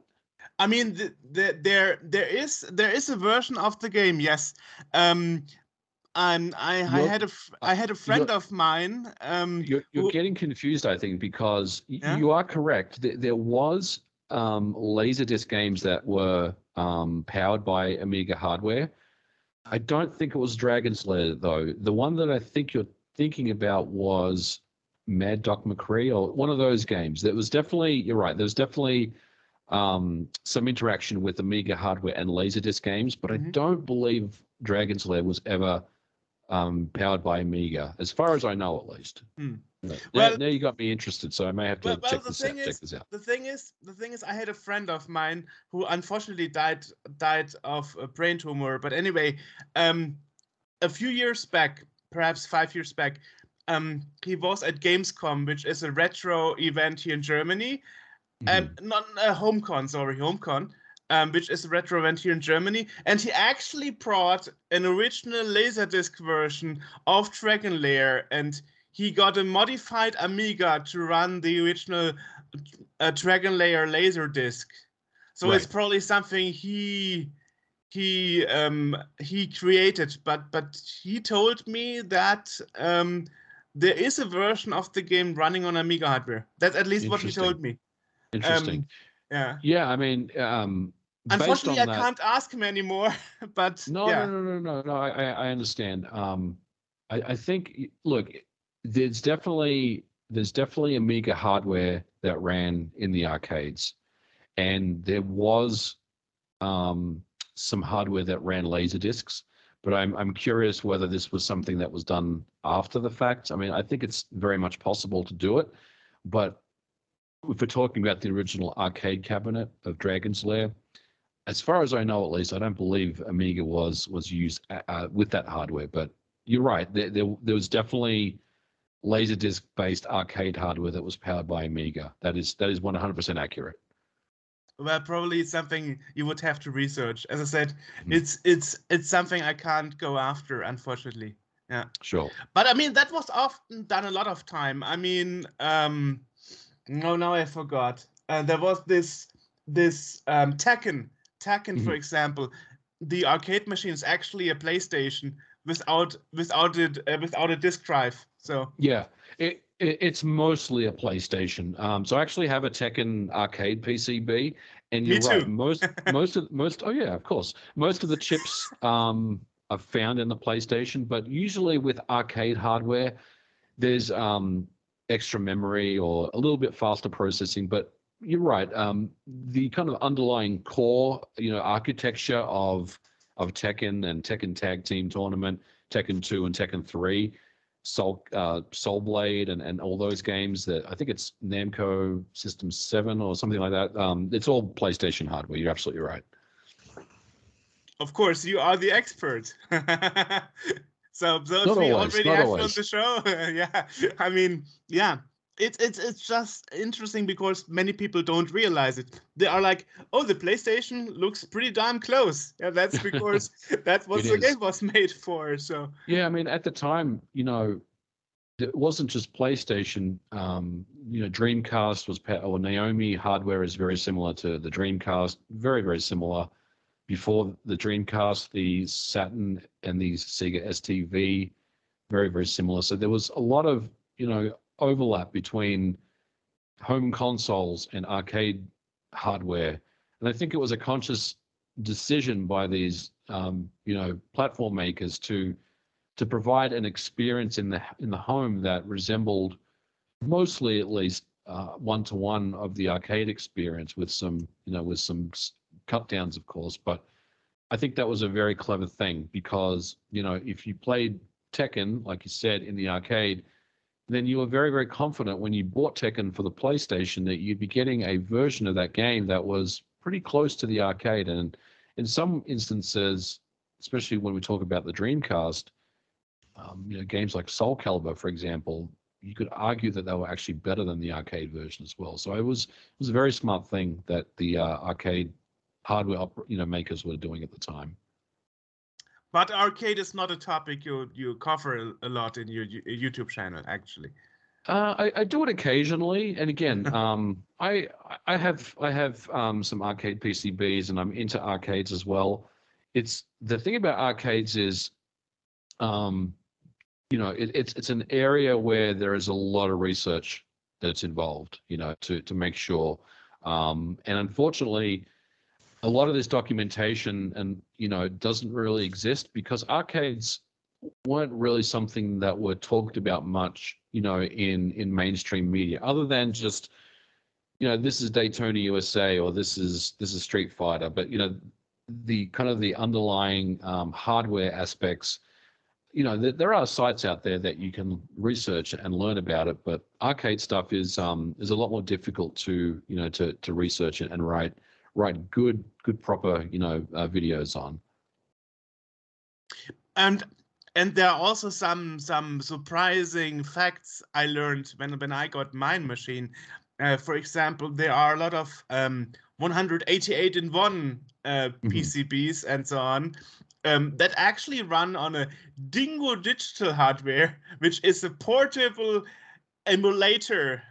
I mean, the, the, there there is there is a version of the game, yes. Um, and I, I had a I had a friend of mine. Um, you're, you're who, getting confused, I think, because yeah? you are correct. There, there was um, laserdisc games that were um, powered by Amiga hardware. I don't think it was Dragon's Lair though. The one that I think you're thinking about was Mad Dog McCree or one of those games. That was definitely you're right. There was definitely um, some interaction with Amiga hardware and Laserdisc games, but mm-hmm. I don't believe Dragon's Lair was ever um, powered by Amiga, as far as I know, at least. Well, now, now, you got me interested, so I may have to well, check, well, this out, is, check this out. The thing is, the thing is, I had a friend of mine who unfortunately died died of a brain tumor. But anyway, um, a few years back, perhaps five years back, um, he was at Gamescom, which is a retro event here in Germany, mm-hmm. and not a HomeCon, sorry, HomeCon um, which is a retro event here in Germany. And he actually brought an original Laserdisc version of Dragon Lair, and he got a modified Amiga to run the original uh, Dragon Lair Laserdisc. So right. it's probably something he he um, he created, but but he told me that um, there is a version of the game running on Amiga hardware. That's at least what he told me. Interesting. Um, yeah. Yeah, I mean, um, unfortunately, I that, can't ask him anymore. *laughs* but no, yeah. no, no, no, no, no. I, I understand. Um, I, I think look, there's definitely there's definitely Amiga hardware that ran in the arcades, and there was um, some hardware that ran laser discs. But I'm I'm curious whether this was something that was done after the fact. I mean, I think it's very much possible to do it, but if we're talking about the original arcade cabinet of Dragon's Lair, as far as I know, at least, I don't believe Amiga was was used uh, uh with that hardware. But you're right. There, there, there was definitely laserdisc based arcade hardware that was powered by Amiga. That is that is 100% accurate. Well, probably something you would have to research. As I said, Mhm. it's it's it's something I can't go after, unfortunately. Yeah. Sure. But I mean, that was often done a lot of time. I mean, um, no, now I forgot. Uh, there was this this um, Tekken. Tekken, for Mhm. example, the arcade machine is actually a PlayStation without without it uh, without a disk drive. So Yeah, it, it it's mostly a PlayStation. Um, so I actually have a Tekken arcade PCB, and Me you're right. Most *laughs* most of most oh yeah, of course. Most of the chips um are found in the PlayStation, but usually with arcade hardware, there's um extra memory or a little bit faster processing. But you're right. Um, the kind of underlying core, you know, architecture of of Tekken and Tekken Tag Team Tournament, Tekken 2 and Tekken 3 Soul uh, Soul Blade and, and all those games that I think it's Namco System Seven or something like that. Um, it's all PlayStation hardware. You're absolutely right. of course you are the expert. *laughs* so those Not we always, already have on the show. *laughs* yeah. I mean, yeah. It's it's it's just interesting because many people don't realize it. They are like, oh, the PlayStation looks pretty damn close. Yeah, that's *laughs* because that's what It the is. game was made for. So Yeah, I mean, at the time, you know, it wasn't just PlayStation. Um, you know, Dreamcast was or Naomi hardware is very similar to the Dreamcast. Very very similar. Before the Dreamcast, the Saturn and the Sega STV, very very similar. So there was a lot of you know overlap between home consoles and arcade hardware, and I think it was a conscious decision by these um, you know platform makers to to provide an experience in the in the home that resembled mostly at least one to one of the arcade experience with some you know with some cut downs of course. But i think that was a very clever thing because you know if you played tekken like you said in the arcade then you were very very confident when you bought tekken for the playstation that you'd be getting a version of that game that was pretty close to the arcade and in some instances especially when we talk about the dreamcast um, you know, games like Soul Calibur, for example, you could argue that they were actually better than the arcade version as well. So it was it was a very smart thing that the uh, arcade hardware you know makers were doing at the time. But arcade is not a topic you you cover a- lot in your Yo- YouTube channel, actually. Uh, I, I do it occasionally, and again, *laughs* um, I I have I have um, some arcade PCBs, and I'm into arcades as well. It's the thing about arcades is, um, you know, it, it's it's an area where there is a lot of research that's involved, you know, to to make sure. Um, and unfortunately, a lot of this documentation and you know doesn't really exist because arcades weren't really something that were talked about much, you know, in in mainstream media, other than just, you know, this is Daytona USA or this is this is Street Fighter, but you know, the kind of the underlying um, hardware aspects, you know, there, there are sites out there that you can research and learn about it, but arcade stuff is um is a lot more difficult to you know to to research and, and write write good good proper you know uh, videos on. and and there are also some some surprising facts I learned when when I got mine machine. Uh, for example, there are a lot of um, 188 in one uh, Mhm. PCBs and so on um, that actually run on a Dingoo Digital hardware, which is a portable emulator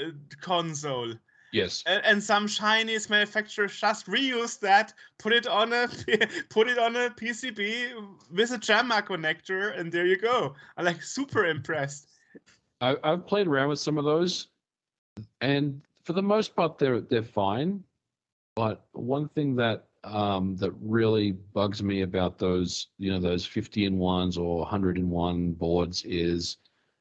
uh, console. Yes. and, and some Chinese manufacturers just reuse that, put it on a *laughs* put it on a PCB with a JAMMA connector, and there you go. I'm like super impressed. I, I've played around with some of those, and for the most part, they're they're fine. But one thing that um, that really bugs me about those, you know, those fifty in ones or hundred in one boards is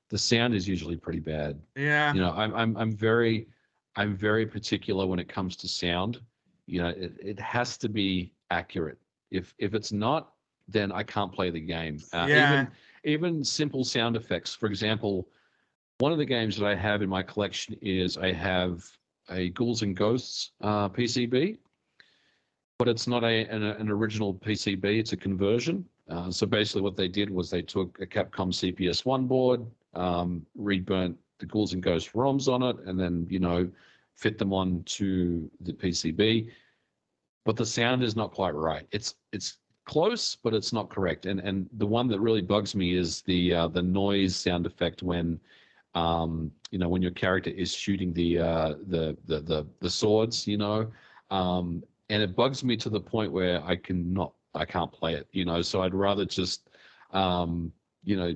the sound is usually pretty bad. Yeah. You know, I'm I'm I'm very I'm very particular when it comes to sound. you know, it, it has to be accurate. If if it's not, then I can't play the game. Uh, Yeah. Even even simple sound effects. For example, one of the games that I have in my collection is I have a Ghouls and Ghosts uh, PCB, but it's not a an, an original PCB. It's a conversion. Uh, so basically, what they did was they took a Capcom CPS one board, um, reburnt the Ghouls and Ghosts ROMs on it, and then you know fit them on to the PCB. But the sound is not quite right. It's it's close, but it's not correct. And and the one that really bugs me is the uh, the noise sound effect when um, you know when your character is shooting the uh, the, the the the swords, you know, um, and it bugs me to the point where I cannot I can't play it, you know. So I'd rather just um, you know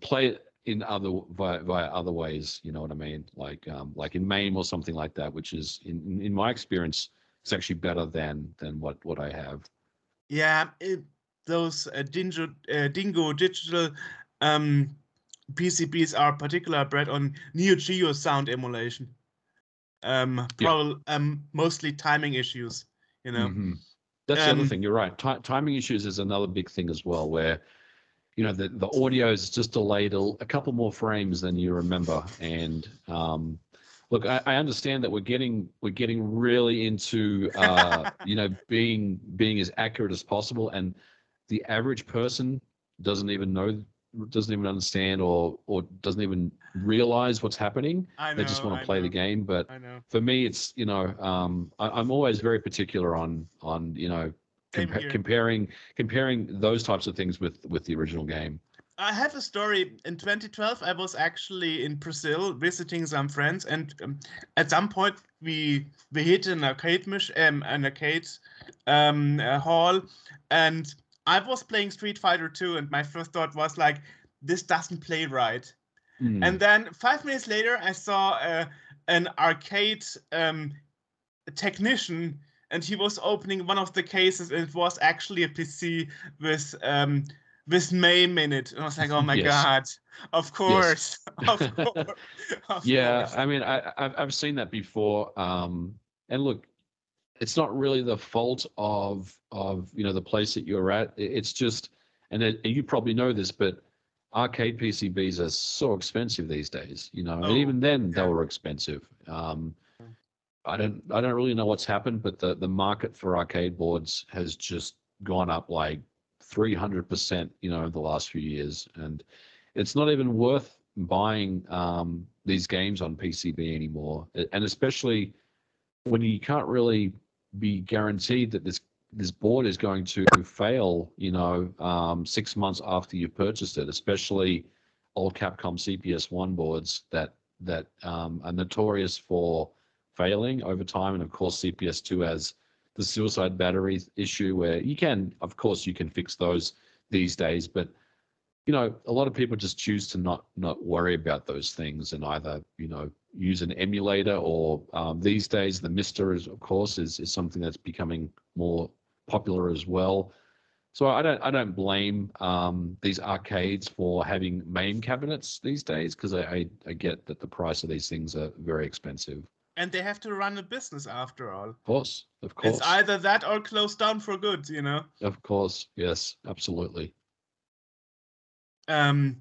play it in other via, via other ways, you know what I mean? Like um, like in MAME or something like that, which is in in, my experience, it's actually better than than what what I have. Yeah, it, those uh, Dingoo, uh, Dingoo digital um, PCBs are particular bred on Neo Geo sound emulation. Um, probably um, mostly timing issues. You know, Mhm. That's the other Um, thing. You're right. Ti timing issues is another big thing as well, where you know the the audio is just delayed a, a couple more frames than you remember. And um, look, I, I understand that we're getting we're getting really into uh, *laughs* you know being being as accurate as possible, and the average person doesn't even know doesn't even understand or or doesn't even realize what's happening. Know. They just want I to play the game, but I know. for me it's you know um I, i'm always very particular on on you know compa- comparing comparing those types of things with with the original game I have a story. In 2012, I was actually in Brazil visiting some friends, and um, at some point we we hit an arcade mach- um, an arcade um, uh, hall, and I was playing Street Fighter 2, and my first thought was like, this doesn't play right. Mm, And then five minutes later, I saw uh, an arcade um, technician, and he was opening one of the cases, and it was actually a PC with um, with MAME in it. And I was like, oh my *laughs* Yes. god, of course, *laughs* of *laughs* course. of yeah course. i mean i I've, I've seen that before um and look it's not really the fault of of you know the place that you're at it's just and it, you probably know this but arcade pcbs are so expensive these days you know Oh, and even then yeah. they were expensive um i don't i don't really know what's happened but the the market for arcade boards has just gone up like 300% you know in the last few years and it's not even worth buying um, these games on PCB anymore, and especially when you can't really be guaranteed that this this board is going to fail. You know, um, six months after you purchased it, especially old Capcom CPS one boards that that um, are notorious for failing over time, and of course CPS two has the suicide battery issue where you can, of course, you can fix those these days, but you know, a lot of people just choose to not not worry about those things and either you know use an emulator or um, these days the MiSTer is of course is is something that's becoming more popular as well. So I don't I don't blame um, these arcades for having MAME cabinets these days because I, I I get that the price of these things are very expensive. And they have to run a business after all. Of course, of course, It's either that or close down for good, you know. of course, yes, absolutely. Um,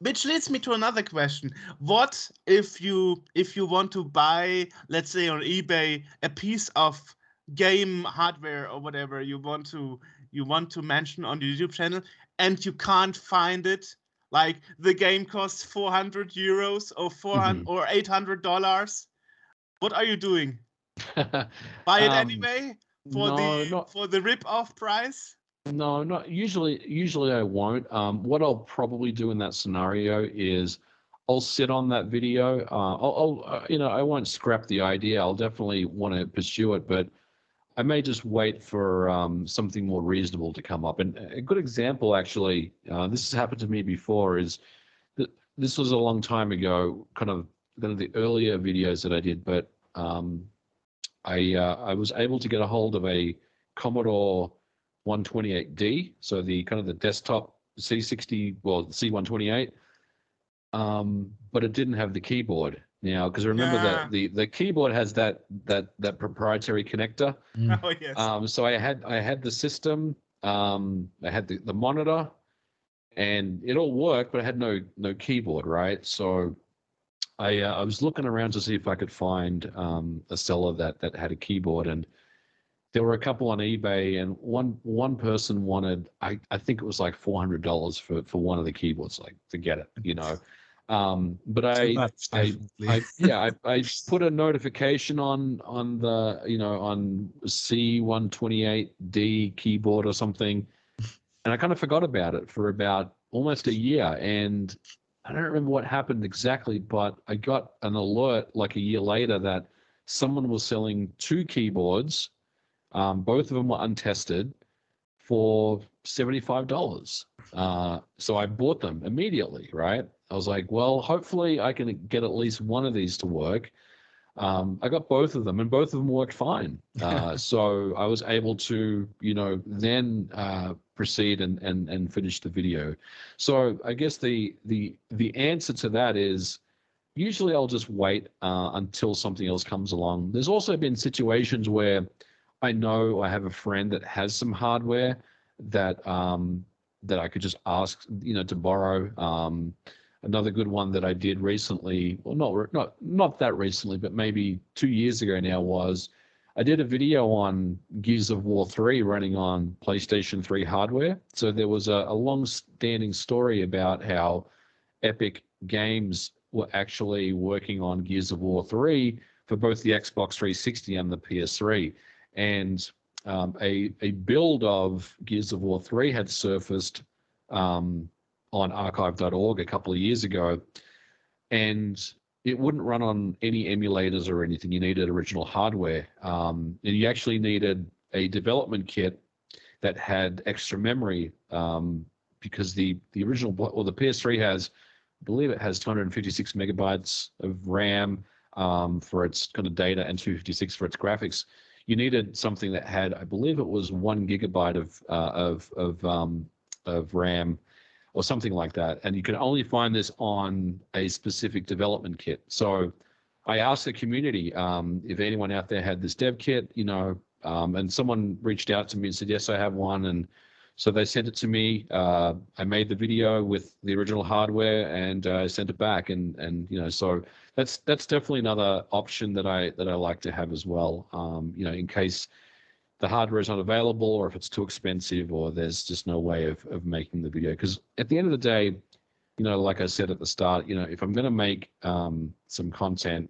which leads me to another question: What if you if you want to buy, let's say on eBay, a piece of game hardware or whatever you want to you want to mention on the YouTube channel, and you can't find it? Like the game costs 400 euros or 400 or 800 dollars. What are you doing? *laughs* Buy it Um, anyway for no, the not for the rip-off price? No, not usually. Usually, I won't. Um, what I'll probably do in that scenario is I'll sit on that video. Uh, I'll, I'll uh, you know, I won't scrap the idea. I'll definitely want to pursue it, but I may just wait for um, something more reasonable to come up. And a good example, actually, uh, this has happened to me before. Is that this was a long time ago, kind of one of the earlier videos that I did, but um, I uh, I was able to get a hold of a Commodore 128D, so the kind of the desktop C60, well, C128, um, but it didn't have the keyboard. now because remember Yeah. that the the keyboard has that that that proprietary connector. Mm. Oh yes. Um, so I had I had the system, um, I had the, the monitor, and it all worked, but I had no no keyboard, right? So I uh, I was looking around to see if I could find um, a seller that that had a keyboard, and there were a couple on eBay, and one one person wanted I I think it was like four hundred dollars for for one of the keyboards, like forget it, you know. Um, but I much, I- I *laughs* yeah, I, I put a notification on on the you know on C128D keyboard or something, and I kind of forgot about it for about almost a year. And I don't remember what happened exactly, but I got an alert like a year later that someone was selling two keyboards. Um, both of them were untested for seventy-five dollars. Uh, so I bought them immediately. Right? I was like, well, hopefully I can get at least one of these to work. Um, I got both of them, and both of them worked fine. *laughs* Uh, so I was able to, you know, then uh, proceed and and and finish the video. So I guess the the the answer to that is usually I'll just wait uh, until something else comes along. There's also been situations where I know I have a friend that has some hardware that um, that I could just ask, you know, to borrow. Um, another good one that I did recently, well, not not not that recently, but maybe two years ago now was I did a video on Gears of War 3 running on PlayStation 3 hardware. So there was a, a long-standing story about how Epic Games were actually working on Gears of War 3 for both the Xbox 360 and the PS3. And um, a, a build of Gears of War 3 had surfaced um, on archive.org a couple of years ago. And it wouldn't run on any emulators or anything. You needed original hardware. Um, and you actually needed a development kit that had extra memory um, because the, the original, or the PS3 has, I believe it has 256 megabytes of RAM um, for its kind of data and 256 for its graphics. You needed something that had, I believe it was one gigabyte of uh, of of um, of RAM or something like that. And you can only find this on a specific development kit. So I asked the community um, if anyone out there had this dev kit, you know, um, and someone reached out to me and said, yes, I have one. And so they sent it to me. Uh, I made the video with the original hardware and uh, sent it back. And, and, you know, so that's, that's definitely another option that I, that I like to have as well. Um, you know, in case the hardware is not available or if it's too expensive or there's just no way of, of making the video. Because at the end of the day you know like i said at the start you know if i'm going to make um, some content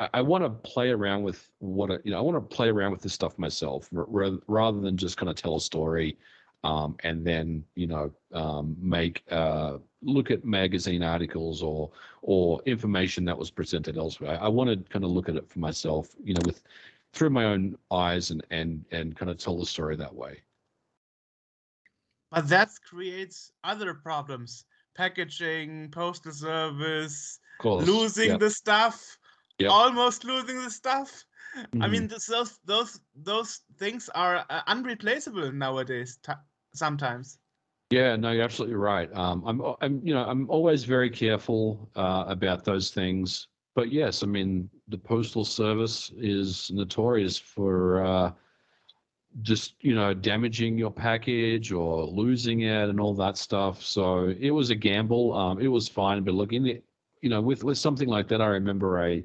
i, I want to play around with what I- you know i want to play around with this stuff myself r- rather than just kind of tell a story um, and then you know um, make uh, look at magazine articles or or information that was presented elsewhere. I want to kind of look at it for myself you know with through my own eyes and and and kind of tell the story that way. But that creates other problems. Packaging, postal service, losing yeah. the stuff, Yep. almost losing the stuff. I Mhm. mean, those those those things are uh, unreplaceable nowadays. T- sometimes. Yeah, no, you're absolutely right. Um, I'm, I'm, you know, I'm always very careful uh, about those things. But yes, I mean, the postal service is notorious for uh, just, you know, damaging your package or losing it and all that stuff. So it was a gamble. Um, it was fine, but look, in the, you know, with with something like that, I remember I,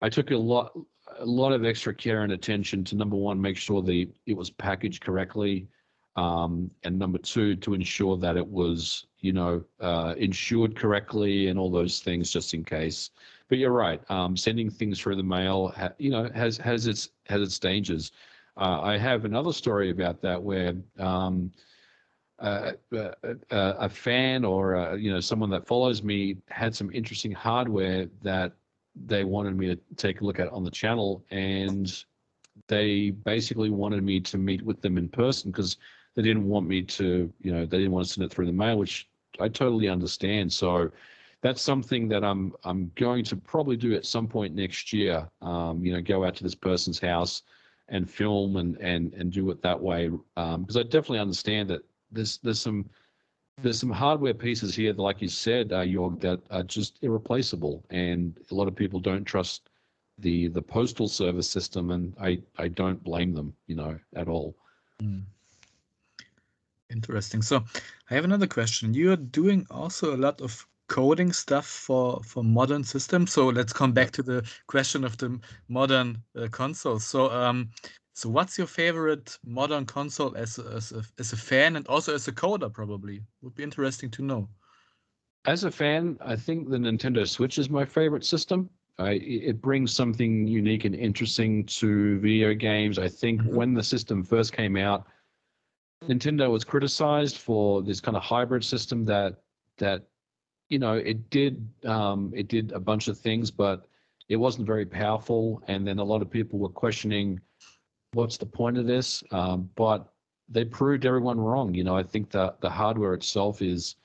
I took a lot, a lot of extra care and attention to number one, make sure the it was packaged correctly um, and number two to ensure that it was you know uh, insured correctly and all those things just in case but you're right um, sending things through the mail ha- you know has has its has its dangers uh, i have another story about that where um, uh, a fan or uh, you know someone that follows me had some interesting hardware that they wanted me to take a look at on the channel and they basically wanted me to meet with them in person because they didn't want me to, you know, they didn't want to send it through the mail, which I totally understand. So that's something that I'm I'm going to probably do at some point next year. Um, you know, go out to this person's house and film and and and do it that way because I definitely understand that there's there's some there's some hardware pieces here, like you said, uh, Jorg, that are just irreplaceable, and a lot of people don't trust the the postal service system, and I I don't blame them, you know, at all. Mm. Interesting. So I have another question. You're doing also a lot of coding stuff for for modern systems. So let's come back to the question of the modern uh, console. So um, so what's your favorite modern console as as a, as a fan and also as a coder? Probably would be interesting to know. As a fan, I think the Nintendo Switch is my favorite system. I, it brings something unique and interesting to video games. I think mm-hmm. when the system first came out, Nintendo was criticized for this kind of hybrid system that that you know it did um, it did a bunch of things, but it wasn't very powerful. And then a lot of people were questioning what's the point of this. Um, but they proved everyone wrong. You know, I think that the hardware itself is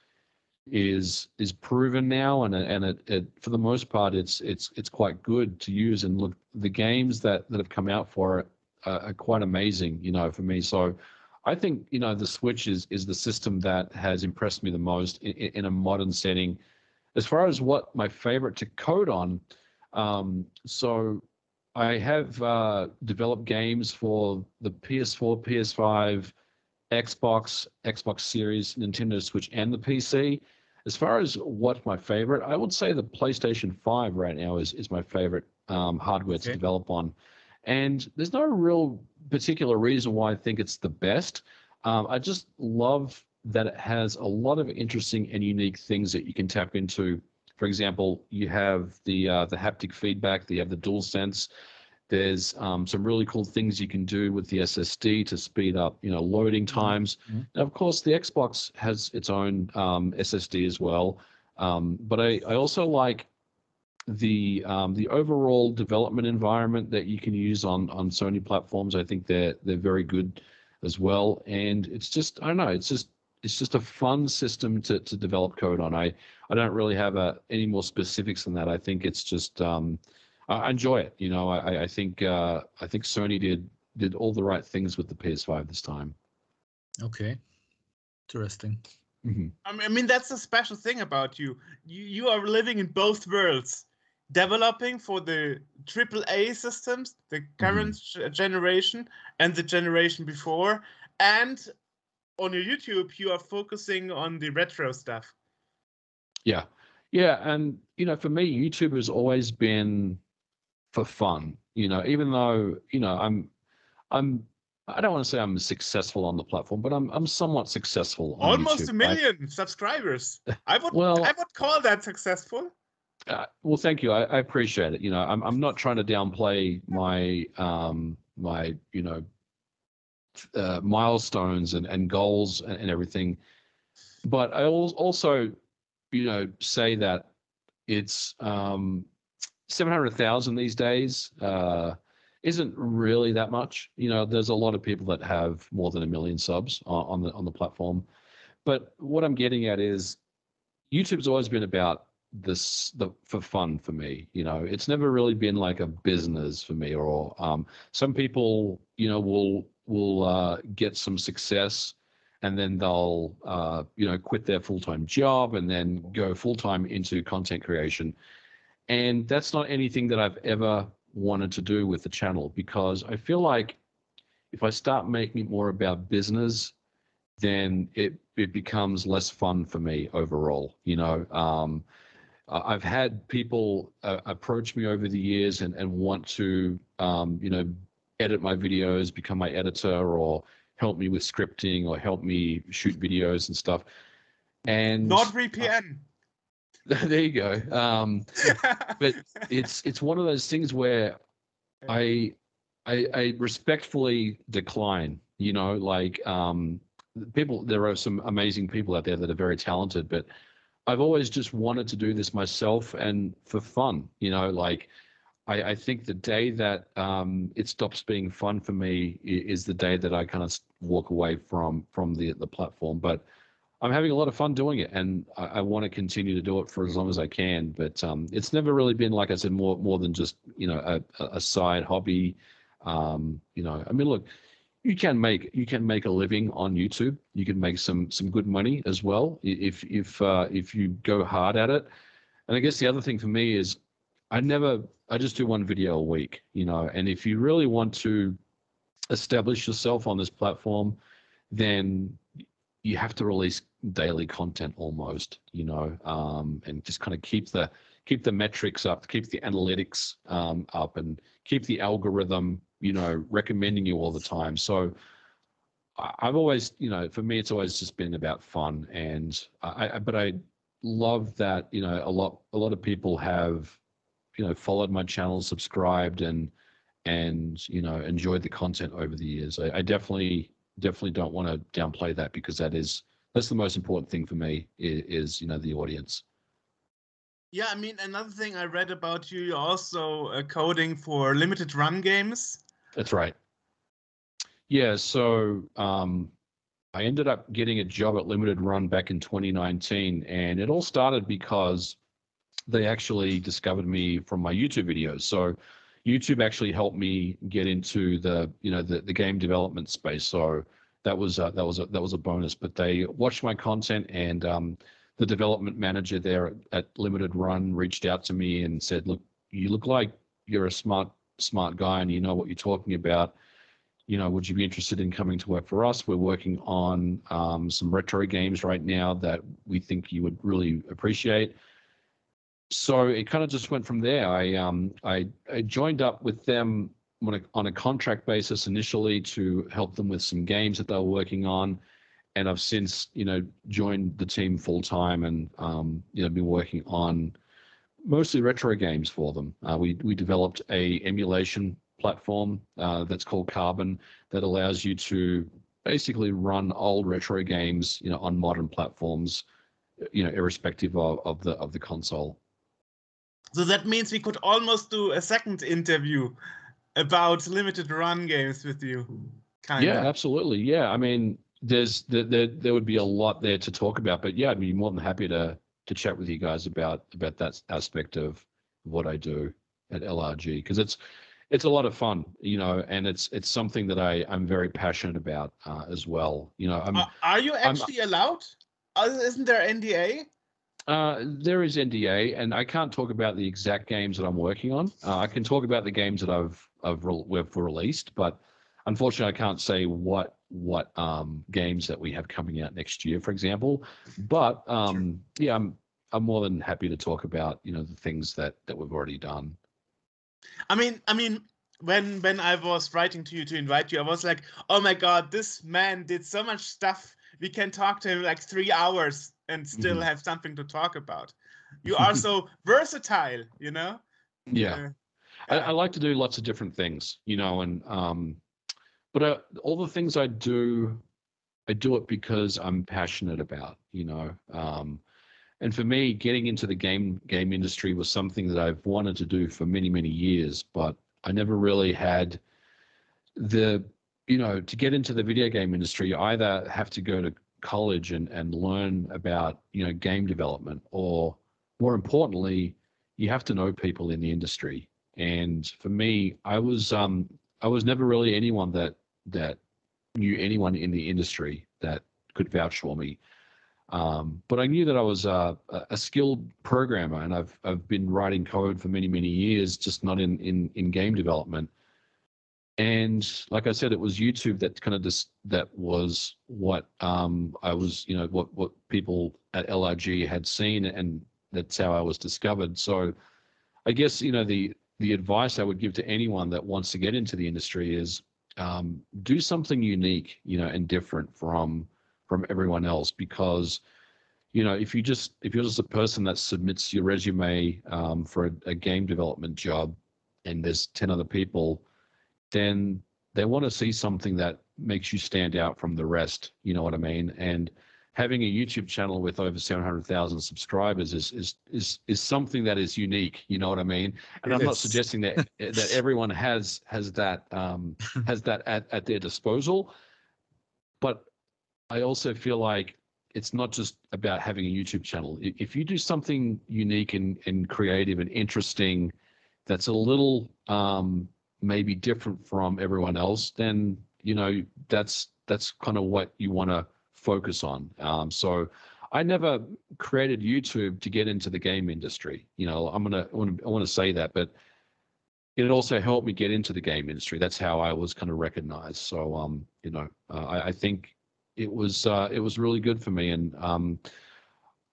is is proven now, and and it, it for the most part it's it's it's quite good to use. And look, the games that that have come out for it are, are quite amazing. You know, for me, so I think you know the Switch is is the system that has impressed me the most in, in a modern setting. As far as what my favorite to code on, um, so I have uh, developed games for the PS4, PS5, Xbox, Xbox Series, Nintendo Switch, and the PC. As far as what's my favorite, I would say the PlayStation 5 right now is, is my favorite um, hardware okay. to develop on. And there's no real particular reason why I think it's the best. Um, I just love that it has a lot of interesting and unique things that you can tap into. For example, you have the uh, the haptic feedback, you have the DualSense. There's um, some really cool things you can do with the SSD to speed up, you know, loading mm-hmm. times. Mm-hmm. And of course, the Xbox has its own um, SSD as well. Um, but I, I also like the um, the overall development environment that you can use on on Sony platforms, I think they're they're very good as well. And it's just I don't know, it's just it's just a fun system to to develop code on. I I don't really have a, uh, any more specifics than that. I think it's just um, I enjoy it. You know, I I think uh, I think Sony did did all the right things with the PS5 this time. Okay, interesting. Mm-hmm. I mean, that's a special thing about you. You you are living in both worlds developing for the AAA systems, the current mm-hmm. generation and the generation before, and on your YouTube you are focusing on the retro stuff. Yeah, yeah, and you know, for me, YouTube has always been for fun. You know, even though you know I'm, I'm. I don't want to say I'm successful on the platform, but I'm I'm somewhat successful. Almost YouTube, a million right? subscribers. I would *laughs* well, I would call that successful. Uh, well, thank you. I, I, appreciate it. You know, I'm I'm not trying to downplay my um my you know uh, milestones and, and goals and, and everything, but I also you know say that it's um seven hundred thousand these days uh isn't really that much. You know, there's a lot of people that have more than a million subs on, on the on the platform, but what I'm getting at is YouTube's always been about this the for fun for me you know? It's never really been like a business for me or um some people you know will will uh get some success and then they'll uh you know quit their full-time job and then go full-time into content creation. And that's not anything that I've ever wanted to do with the channel because I feel like if I start making it more about business then it it becomes less fun for me overall you know? Um uh, I've had people uh, approach me over the years and, and want to, um, you know, edit my videos, become my editor, or help me with scripting, or help me shoot videos and stuff. And NordVPN. *laughs* Uh, *laughs* there you go. Um, *laughs* but it's it's one of those things where I, I I respectfully decline. You know, like um, people. There are some amazing people out there that are very talented, but I've always just wanted to do this myself and for fun. You know, like I, I think the day that um, it stops being fun for me is the day that I kind of walk away from from the the platform. But I'm having a lot of fun doing it, and I, I want to continue to do it for as long as I can. But um, it's never really been, like I said, more more than just you know a, a side hobby. Um, you know, I mean, look, you can make you can make a living on YouTube. You can make some some good money as well if if uh, if you go hard at it. And I guess the other thing for me is I never I just do one video a week, you know. And if you really want to establish yourself on this platform, then you have to release daily content almost, you know, um, and just kind of keep the keep the metrics up, keep the analytics um, up, and keep the algorithm, you know, recommending you all the time. So I've always, you know, for me, it's always just been about fun, and I, I but I love that, you know, a lot a lot of people have, you know, followed my channel, subscribed, and and you know enjoyed the content over the years. I, I definitely definitely don't want to downplay that because that is that's the most important thing for me is, is you know the audience. Yeah, I mean another thing I read about you, you're also uh, coding for limited run games. That's right. Yeah, so um, I ended up getting a job at Limited Run back in 2019, and it all started because they actually discovered me from my YouTube videos. So YouTube actually helped me get into the you know the, the game development space. So that was uh, that was a, that was a bonus. But they watched my content, and um, the development manager there at, at Limited Run reached out to me and said, "Look, you look like you're a smart smart guy, and you know what you're talking about." you know, would you be interested in coming to work for us? We're working on um, some retro games right now that we think you would really appreciate so it kind of just went from there. I um I, I joined up with them on a, on a contract basis initially to help them with some games that they were working on, and I've since you know joined the team full time and um you know been working on mostly retro games for them. Uh, we we developed a emulation platform uh, that's called Carbon that allows you to basically run old retro games you know on modern platforms you know irrespective of, of the of the console so that means we could almost do a second interview about limited run games with you. Kind yeah, absolutely. Yeah, I mean, there's there, there there would be a lot there to talk about, but yeah, I'd be more than happy to to chat with you guys about about that aspect of what I do at LRG because it's it's a lot of fun, you know, and it's it's something that I I'm very passionate about uh, as well. You know, I'm. Uh, are you actually I'm, allowed? Uh, isn't there NDA? Uh, there is NDA, and I can't talk about the exact games that I'm working on. Uh, I can talk about the games that I've I've re- we've released, but unfortunately, I can't say what what um, games that we have coming out next year, for example. But um, sure. yeah, I'm I'm more than happy to talk about you know the things that that we've already done. I mean, I mean, when when I was writing to you to invite you, I was like, oh my god, this man did so much stuff. We can talk to him like three hours and still mm-hmm. have something to talk about. You are *laughs* so versatile, you know. Yeah, uh, I, I, like to do lots of different things, you know, and um, but uh, all the things I do, I do it because I'm passionate about, you know. Um, and for me, getting into the game game industry was something that I've wanted to do for many many years, but I never really had the you know to get into the video game industry. You either have to go to college and, and learn about you know game development or more importantly you have to know people in the industry and for me i was um i was never really anyone that that knew anyone in the industry that could vouch for me um, but I knew that I was a, a skilled programmer, and I've I've been writing code for many many years, just not in in in game development. And like I said, it was YouTube that kind of just that was what um, I was, you know, what what people at LRG had seen, and that's how I was discovered. So, I guess you know the the advice I would give to anyone that wants to get into the industry is um, do something unique, you know, and different from from everyone else because you know if you just if you're just a person that submits your resume um, for a, a, game development job and there's 10 other people then they want to see something that makes you stand out from the rest. You know what I mean? And having a YouTube channel with over 700,000 subscribers is, is is is something that is unique. You know what I mean? And I'm not suggesting that *laughs* that everyone has has that um, *laughs* has that at, at their disposal, but I also feel like it's not just about having a YouTube channel. If you do something unique and, and creative and interesting, that's a little um, maybe different from everyone else, then you know that's that's kind of what you want to focus on. Um, so I never created YouTube to get into the game industry. You know, I'm gonna I want to I want to say that, but it also helped me get into the game industry. That's how I was kind of recognized. So um, you know, uh, I, I think it was uh, it was really good for me, and um,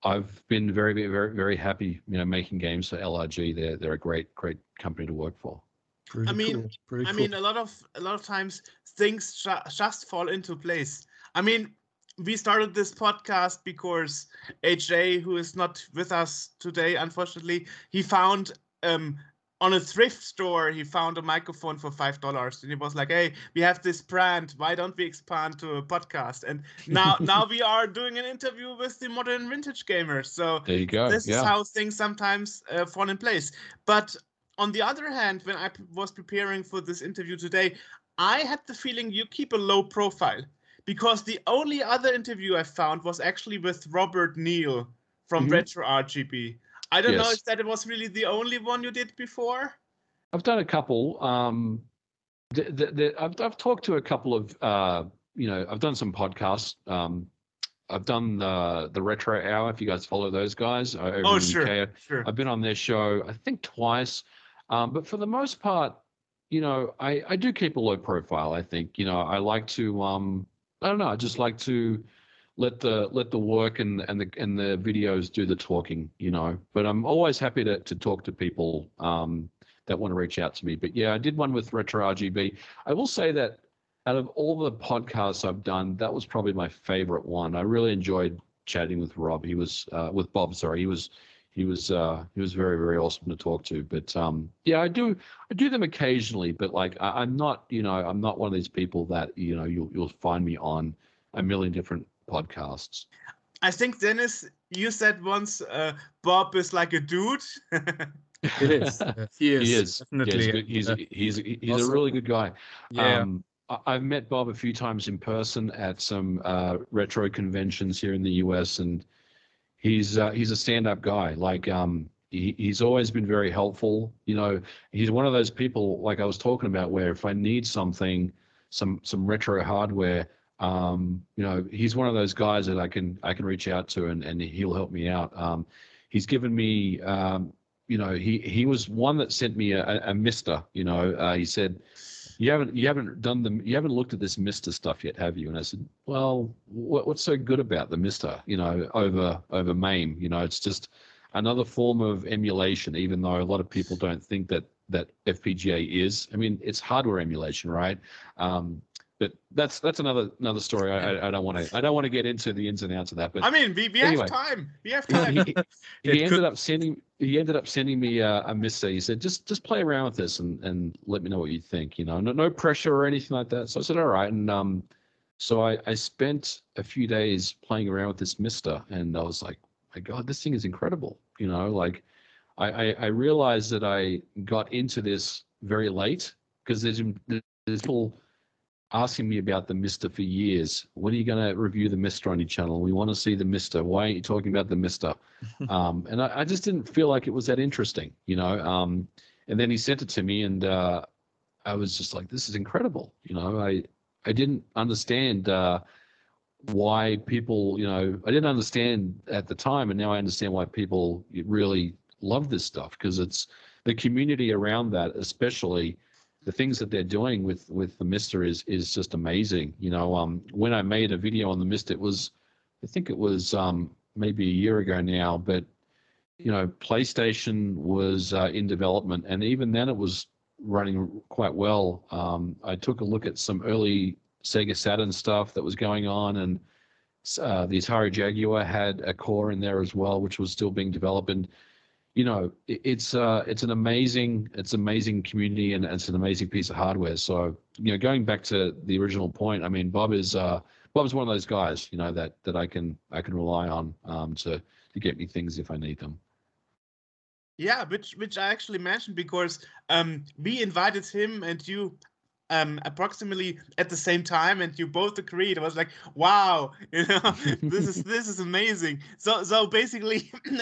I've been very very very happy. You know, making games for LRG. They're they're a great great company to work for. Pretty I mean, cool. I cool. mean, a lot of a lot of times things ju- just fall into place. I mean, we started this podcast because AJ, who is not with us today, unfortunately, he found um, on a thrift store he found a microphone for five dollars and he was like hey we have this brand. Why don't we expand to a podcast? And now *laughs* now we are doing an interview with the modern vintage gamers. So there you go. this yeah. is how things sometimes uh, fall in place. But on the other hand when i was preparing for this interview today i had the feeling you keep a low profile because the only other interview i found was actually with robert neal from mm-hmm. retro rgb I don't yes. know if that was really the only one you did before. I've done a couple. Um, the, the, the, I've, I've talked to a couple of, uh, you know, I've done some podcasts. Um, I've done the the Retro Hour. If you guys follow those guys, uh, over oh sure, UK. sure. I've been on their show, I think twice. Um, but for the most part, you know, I I do keep a low profile. I think, you know, I like to, um, I don't know, I just like to let the let the work and and the and the videos do the talking, you know. But I'm always happy to to talk to people um, that want to reach out to me. But yeah, I did one with Retro RGB. I will say that out of all the podcasts I've done, that was probably my favorite one. I really enjoyed chatting with Rob. He was uh, with Bob. Sorry, he was he was uh, he was very very awesome to talk to. But um, yeah, I do I do them occasionally. But like I, am not you know I'm not one of these people that you know you'll you'll find me on a million different podcasts. I think Dennis, you said once uh, Bob is like a dude. *laughs* it is. *laughs* he is. He is. Definitely. he's, he's, he's, he's a really good guy. Yeah. Um, I've met Bob a few times in person at some uh, retro conventions here in the US, and he's uh, he's a stand-up guy. Like um, he, he's always been very helpful. You know, he's one of those people like I was talking about, where if I need something, some some retro hardware, um, you know, he's one of those guys that I can I can reach out to and, and he'll help me out. Um, he's given me, um, you know, he he was one that sent me a, a MiSTer. You know, uh, he said, "You haven't you haven't done the you haven't looked at this MiSTer stuff yet, have you?" And I said, "Well, what, what's so good about the MiSTer? You know, over over MAME. You know, it's just another form of emulation. Even though a lot of people don't think that that FPGA is. I mean, it's hardware emulation, right? Um, but that's that's another another story. I, I don't want to I don't want to get into the ins and outs of that. But I mean, we, we anyway, have time. We *laughs* have time. He, he ended up sending he ended up sending me a, a MiSTer. He said, just just play around with this and and let me know what you think. You know, no no pressure or anything like that. So I said, all right. And um, so I I spent a few days playing around with this MiSTer, and I was like, my God, this thing is incredible. You know, like I I, I realized that I got into this very late because there's there's people asking me about the MiSTer for years. When are you going to review the MiSTer on your channel? We want to see the MiSTer. Why aren't you talking about the MiSTer? *laughs* um, and I, I, just didn't feel like it was that interesting, you know. Um, and then he sent it to me, and uh, I was just like, "This is incredible," you know. I I didn't understand uh, why people, you know, I didn't understand at the time, and now I understand why people really love this stuff because it's the community around that, especially the things that they're doing with with the MiSTer is is just amazing. You know, um, when I made a video on the MiSTer, it was, I think it was um, maybe a year ago now, but you know, PlayStation was uh, in development, and even then it was running quite well. Um, I took a look at some early Sega Saturn stuff that was going on, and uh, the Atari Jaguar had a core in there as well, which was still being developed. And you know, it's uh, it's an amazing it's amazing community and it's an amazing piece of hardware. So you know, going back to the original point, I mean, Bob is uh, Bob's one of those guys, you know, that that I can I can rely on um, to to get me things if I need them. Yeah, which which I actually mentioned because um, we invited him and you um, approximately at the same time, and you both agreed. I was like, "Wow, *laughs* you know, *laughs* this is this is amazing." So so basically, *clears throat*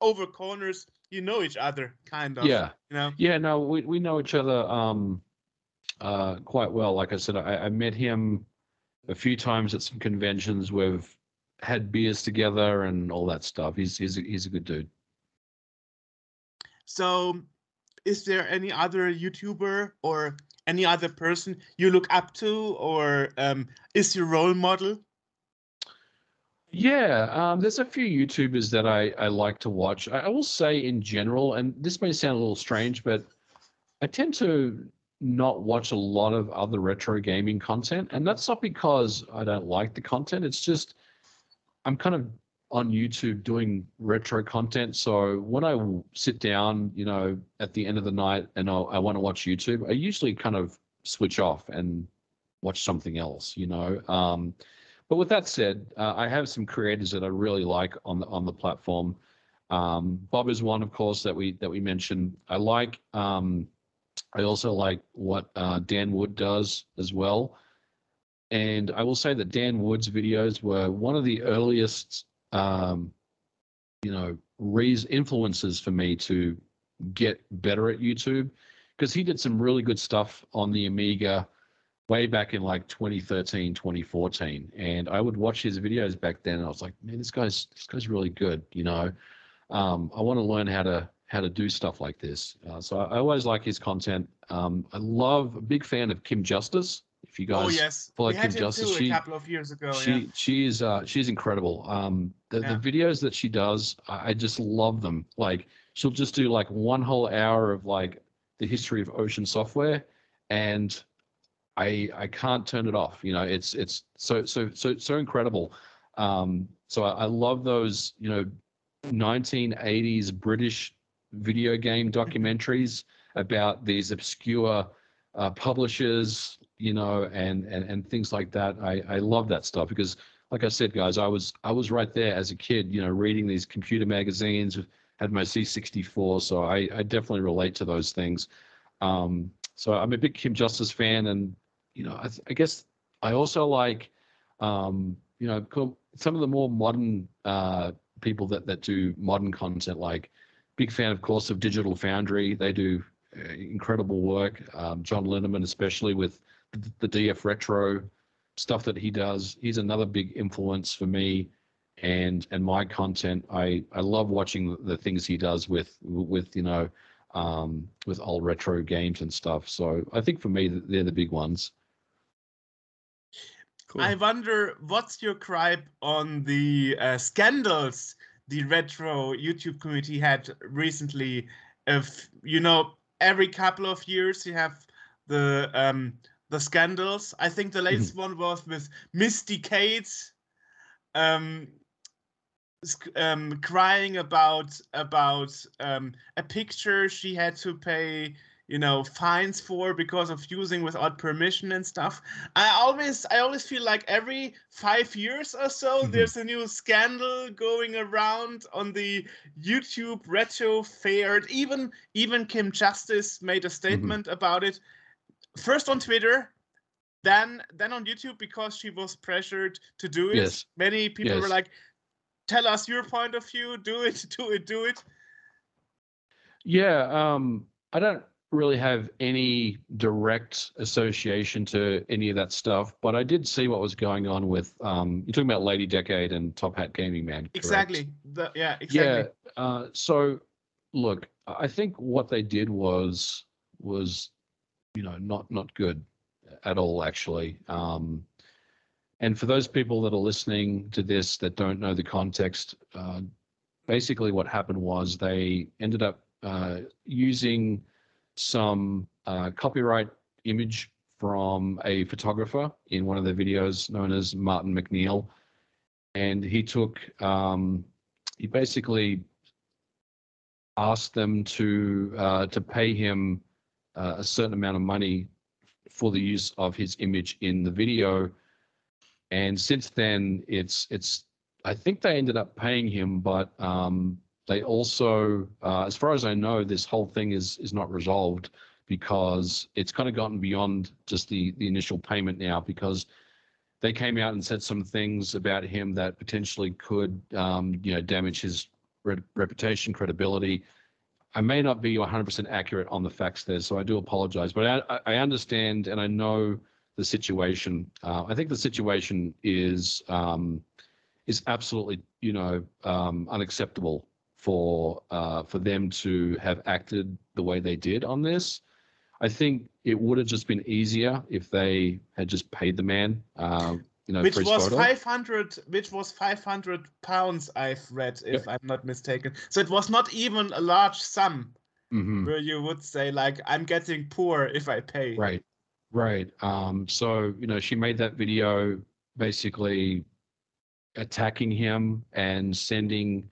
over corners, you know each other, kind of. Yeah. You know. Yeah. No, we we know each other. Um, uh, quite well. Like I said, I, I met him a few times at some conventions. We've had beers together and all that stuff. He's he's a, he's a good dude. So, is there any other YouTuber or any other person you look up to, or um, is your role model? Yeah, um, there's a few YouTubers that I, I like to watch. I, I will say in general, and this may sound a little strange, but I tend to not watch a lot of other retro gaming content, and that's not because I don't like the content. It's just I'm kind of on YouTube doing retro content. So when I sit down, you know, at the end of the night and I, I want to watch YouTube, I usually kind of switch off and watch something else, you know. Um, but with that said, uh, I have some creators that I really like on the on the platform. Um, Bob is one, of course, that we that we mentioned. I like. Um, I also like what uh, Dan Wood does as well. And I will say that Dan Wood's videos were one of the earliest, um, you know, raise influences for me to get better at YouTube because he did some really good stuff on the Amiga way back in like 2013, 2014. And I would watch his videos back then and I was like, man, this guy's this guy's really good, you know. Um, I want to learn how to how to do stuff like this. Uh, so I, I, always like his content. Um, I love a big fan of Kim Justice. If you oh, guys oh, yes. follow we Kim Justice, she, a couple of years ago. She yeah. she is uh, she's incredible. Um, the, yeah. the videos that she does, I, I just love them. Like she'll just do like one whole hour of like the history of Ocean Software, and I I can't turn it off. You know, it's it's so so so so incredible. Um, so I, I love those. You know, 1980s British video game documentaries about these obscure uh, publishers, you know, and, and and things like that. I, I love that stuff because, like I said, guys, I was I was right there as a kid, you know, reading these computer magazines, had my C64, so I, I definitely relate to those things. Um, so I'm a big Kim Justice fan, and you know, I, I guess I also like, um, you know, some of the more modern uh, people that that do modern content, like big fan, of course, of Digital Foundry. They do uh, incredible work. Um, John Linneman, especially with the, the DF Retro stuff that he does, he's another big influence for me and and my content. I I love watching the things he does with with you know um, with old retro games and stuff. So I think for me they're the big ones. Cool. I wonder what's your gripe on the uh, scandals the retro YouTube community had recently. If you know, every couple of years you have the um, the scandals. I think the latest mm-hmm. one was with Misty Kate, um, um, crying about about um, a picture she had to pay you know fines for because of using without permission and stuff i always i always feel like every five years or so mm-hmm. *laughs* there's a new scandal going around on the youtube retro fair even even kim justice made a mm-hmm. statement mm-hmm. about it first on twitter then then on youtube because she was pressured to do it yes. many people yes. were like tell us your point of view do it do it do it yeah um i don't really have any direct association to any of that stuff, but I did see what was going on with um, you're talking about Lady Decade and Top Hat Gaming Man. Correct? Exactly. The, yeah. Exactly. Yeah. Uh, so, look, I think what they did was was you know not not good at all actually. Um, and for those people that are listening to this that don't know the context, uh, basically what happened was they ended up uh, using some uh, copyright image from a photographer in one of their videos known as Martin McNeil. And he took, um, he basically asked them to uh, to pay him uh, a certain amount of money for the use of his image in the video. And since then, it's it's I think they ended up paying him, but um, they also, uh, as far as I know, this whole thing is is not resolved because it's kind of gotten beyond just the the initial payment now because they came out and said some things about him that potentially could um, you know damage his re- reputation credibility I may not be 100% accurate on the facts there, so I do apologize. But I, I understand and I know the situation. Uh, I think the situation is um, is absolutely, you know, um, unacceptable for uh, for them to have acted the way they did on this. I think it would have just been easier if they had just paid the man. Uh, you know, which was 500 which was 500 pounds i've read if i'm not mistaken so it was not even a large sum mm-hmm. where you would say like i'm getting poor if i pay right right um so you know she made that video basically attacking him and sending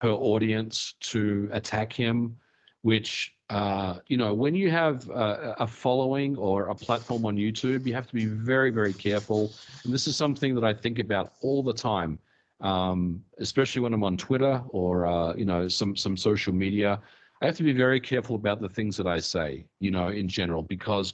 her audience to attack him which uh, you know, when you have a, a, following or a platform on YouTube, you have to be very, very careful. And this is something that I think about all the time, um, especially when I'm on Twitter or uh, you know some some social media. I have to be very careful about the things that I say, you know, in general, because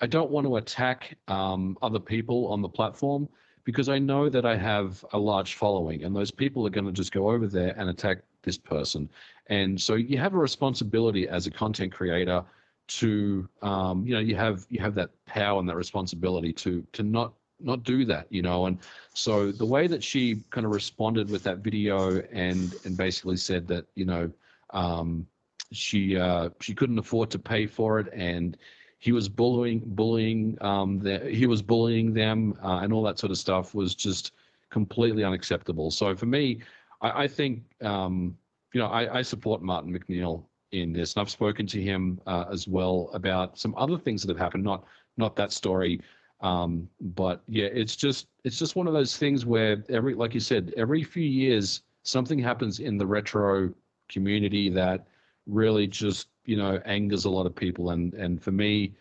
I don't want to attack um, other people on the platform because I know that I have a large following, and those people are going to just go over there and attack this person. And so you have a responsibility as a content creator to, um, you know, you have you have that power and that responsibility to to not not do that, you know. And so the way that she kind of responded with that video and and basically said that, you know, um, she uh, she couldn't afford to pay for it and he was bullying bullying um, the, he was bullying them uh, and all that sort of stuff was just completely unacceptable. So for me, I, I think um, you know I, I, support Martin McNeil in this, and I've spoken to him uh, as well about some other things that have happened. Not not that story, um, but yeah, it's just it's just one of those things where every like you said, every few years something happens in the retro community that really just you know angers a lot of people, and and for me,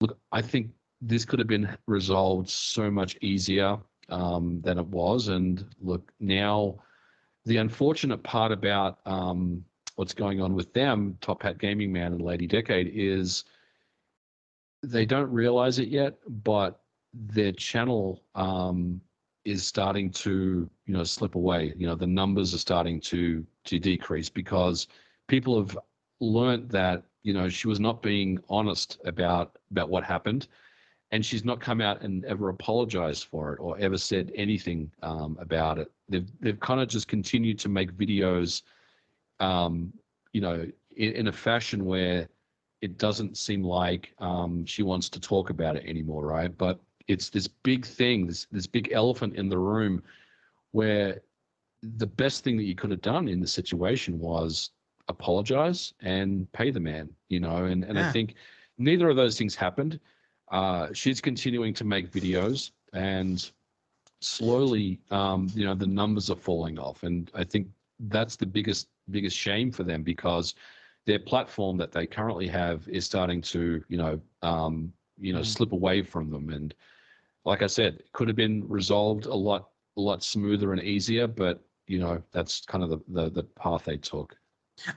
look, I think this could have been resolved so much easier um, than it was, and look now the unfortunate part about um, what's going on with them, Top Hat Gaming Man and Lady Decade, is they don't realize it yet, but their channel um, is starting to, you know, slip away. You know, the numbers are starting to to decrease because people have learned that, you know, she was not being honest about about what happened and she's not come out and ever apologized for it or ever said anything um, about it. They've they've kind of just continued to make videos, um, you know, in, in, a fashion where it doesn't seem like um, she wants to talk about it anymore, right? But it's this big thing, this this big elephant in the room, where the best thing that you could have done in the situation was apologize and pay the man, you know, and and yeah. I think neither of those things happened uh, she's continuing to make videos and slowly um, you know the numbers are falling off and i think that's the biggest biggest shame for them because their platform that they currently have is starting to you know um, you know mm. slip away from them and like i said it could have been resolved a lot a lot smoother and easier but you know that's kind of the the, the path they took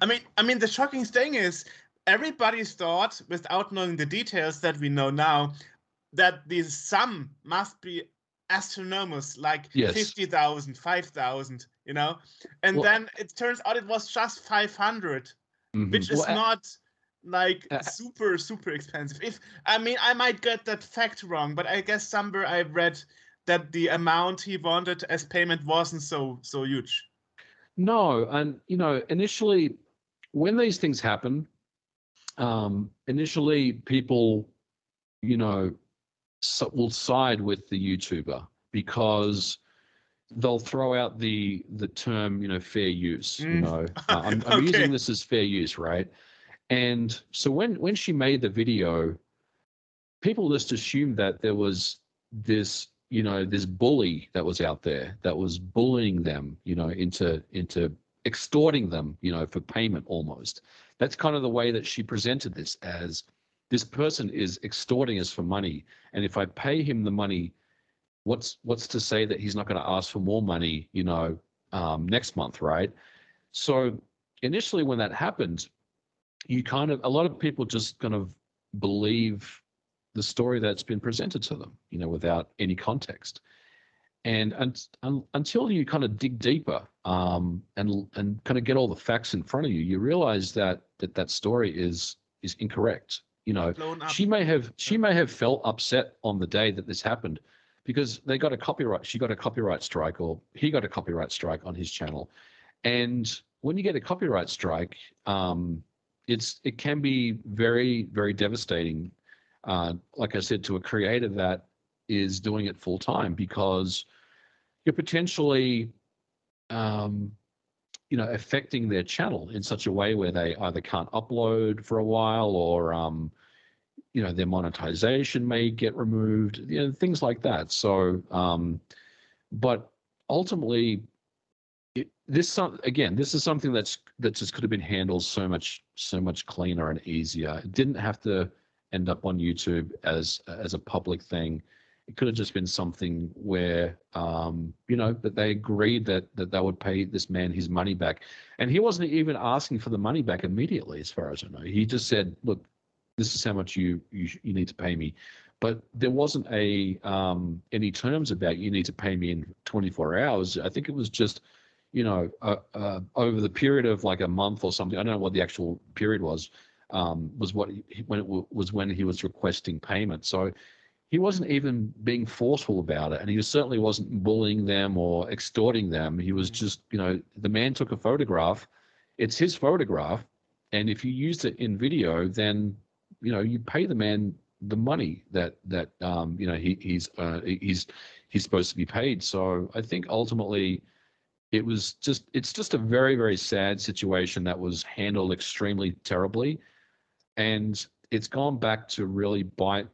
i mean i mean the shocking thing is everybody thought, without knowing the details that we know now, that the sum must be astronomical, like yes. 50,000, 5,000, you know? And well, then it turns out it was just 500, mm-hmm. which is well, not like uh, super, super expensive. If I mean, I might get that fact wrong, but I guess somewhere I read that the amount he wanted as payment wasn't so so huge. No, and you know, initially when these things happen, um, initially people, you know, will side with the YouTuber because they'll throw out the the term, you know, fair use. Mm. You know, *laughs* uh, I'm, I'm okay. using this as fair use, right? And so when when she made the video, people just assumed that there was this you know this bully that was out there that was bullying them you know into into extorting them you know for payment almost. That's kind of the way that she presented this as this person is extorting us for money. And if i pay him the money what's what's to say that he's not going to ask for more money you know um, next month right? So initially when that happened you kind of a lot of people just kind of believe the story that's been presented to them you know without any context. And un- until you kind of dig deeper um, and and kind of get all the facts in front of you, you realize that that that story is is incorrect. You know, she may have she may have felt upset on the day that this happened because they got a copyright she got a copyright strike or he got a copyright strike on his channel. And when you get a copyright strike um, it's it can be very very devastating uh, like i said to a creator that is doing it full time because you're potentially um, you know affecting their channel in such a way where they either can't upload for a while or um, you know their monetization may get removed you know things like that. So um, but ultimately this again this is something that's that just could have been handled so much so much cleaner and easier. It didn't have to end up on youtube as as a public thing. It could have just been something where um, you know that they agreed that that they would pay this man his money back. And he wasn't even asking for the money back immediately as far as i know. He just said look this is how much you you, you need to pay me. But there wasn't a um, any terms about you need to pay me in 24 hours. I think it was just you know uh, uh, over the period of like a month or something. I don't know what the actual period was um, was what he, when it w- was when he was requesting payment. So he wasn't even being forceful about it and he certainly wasn't bullying them or extorting them. He was just you know the man took a photograph. It's his photograph and if you used it in video then you know you pay the man the money that that um, you know he, he's uh, he's he's supposed to be paid. So i think ultimately it was just it's just a very very sad situation that was handled extremely terribly and it's gone back to really bite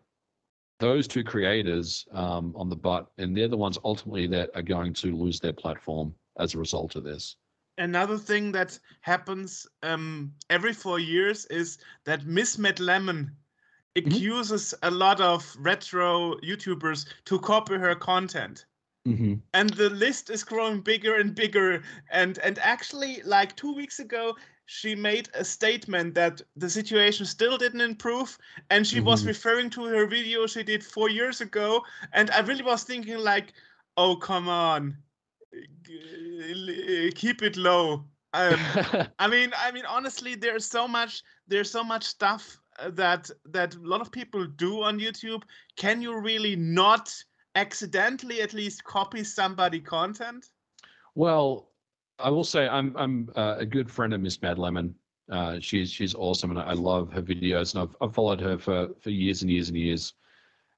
those two creators um, on the butt, and they're the ones ultimately that are going to lose their platform as a result of this. Another thing that happens um, every four years is that Miss Matt Lemon accuses a lot of retro YouTubers to copy her content. Mm-hmm. and the list is growing bigger and bigger and and actually like two weeks ago she made a statement that the situation still didn't improve and she was Mhm. referring to her video she did four years ago and i really was thinking like oh come on keep it low um, *laughs* I mean, I mean, honestly, there's so much, there's so much stuff uh, that that a lot of people do on YouTube. Can you really not accidentally at least copy somebody content? well, I will say I'm I'm uh, a good friend of Miss Mad Lemon. Uh, she's she's awesome, and I love her videos, and I've I've followed her for for years and years and years.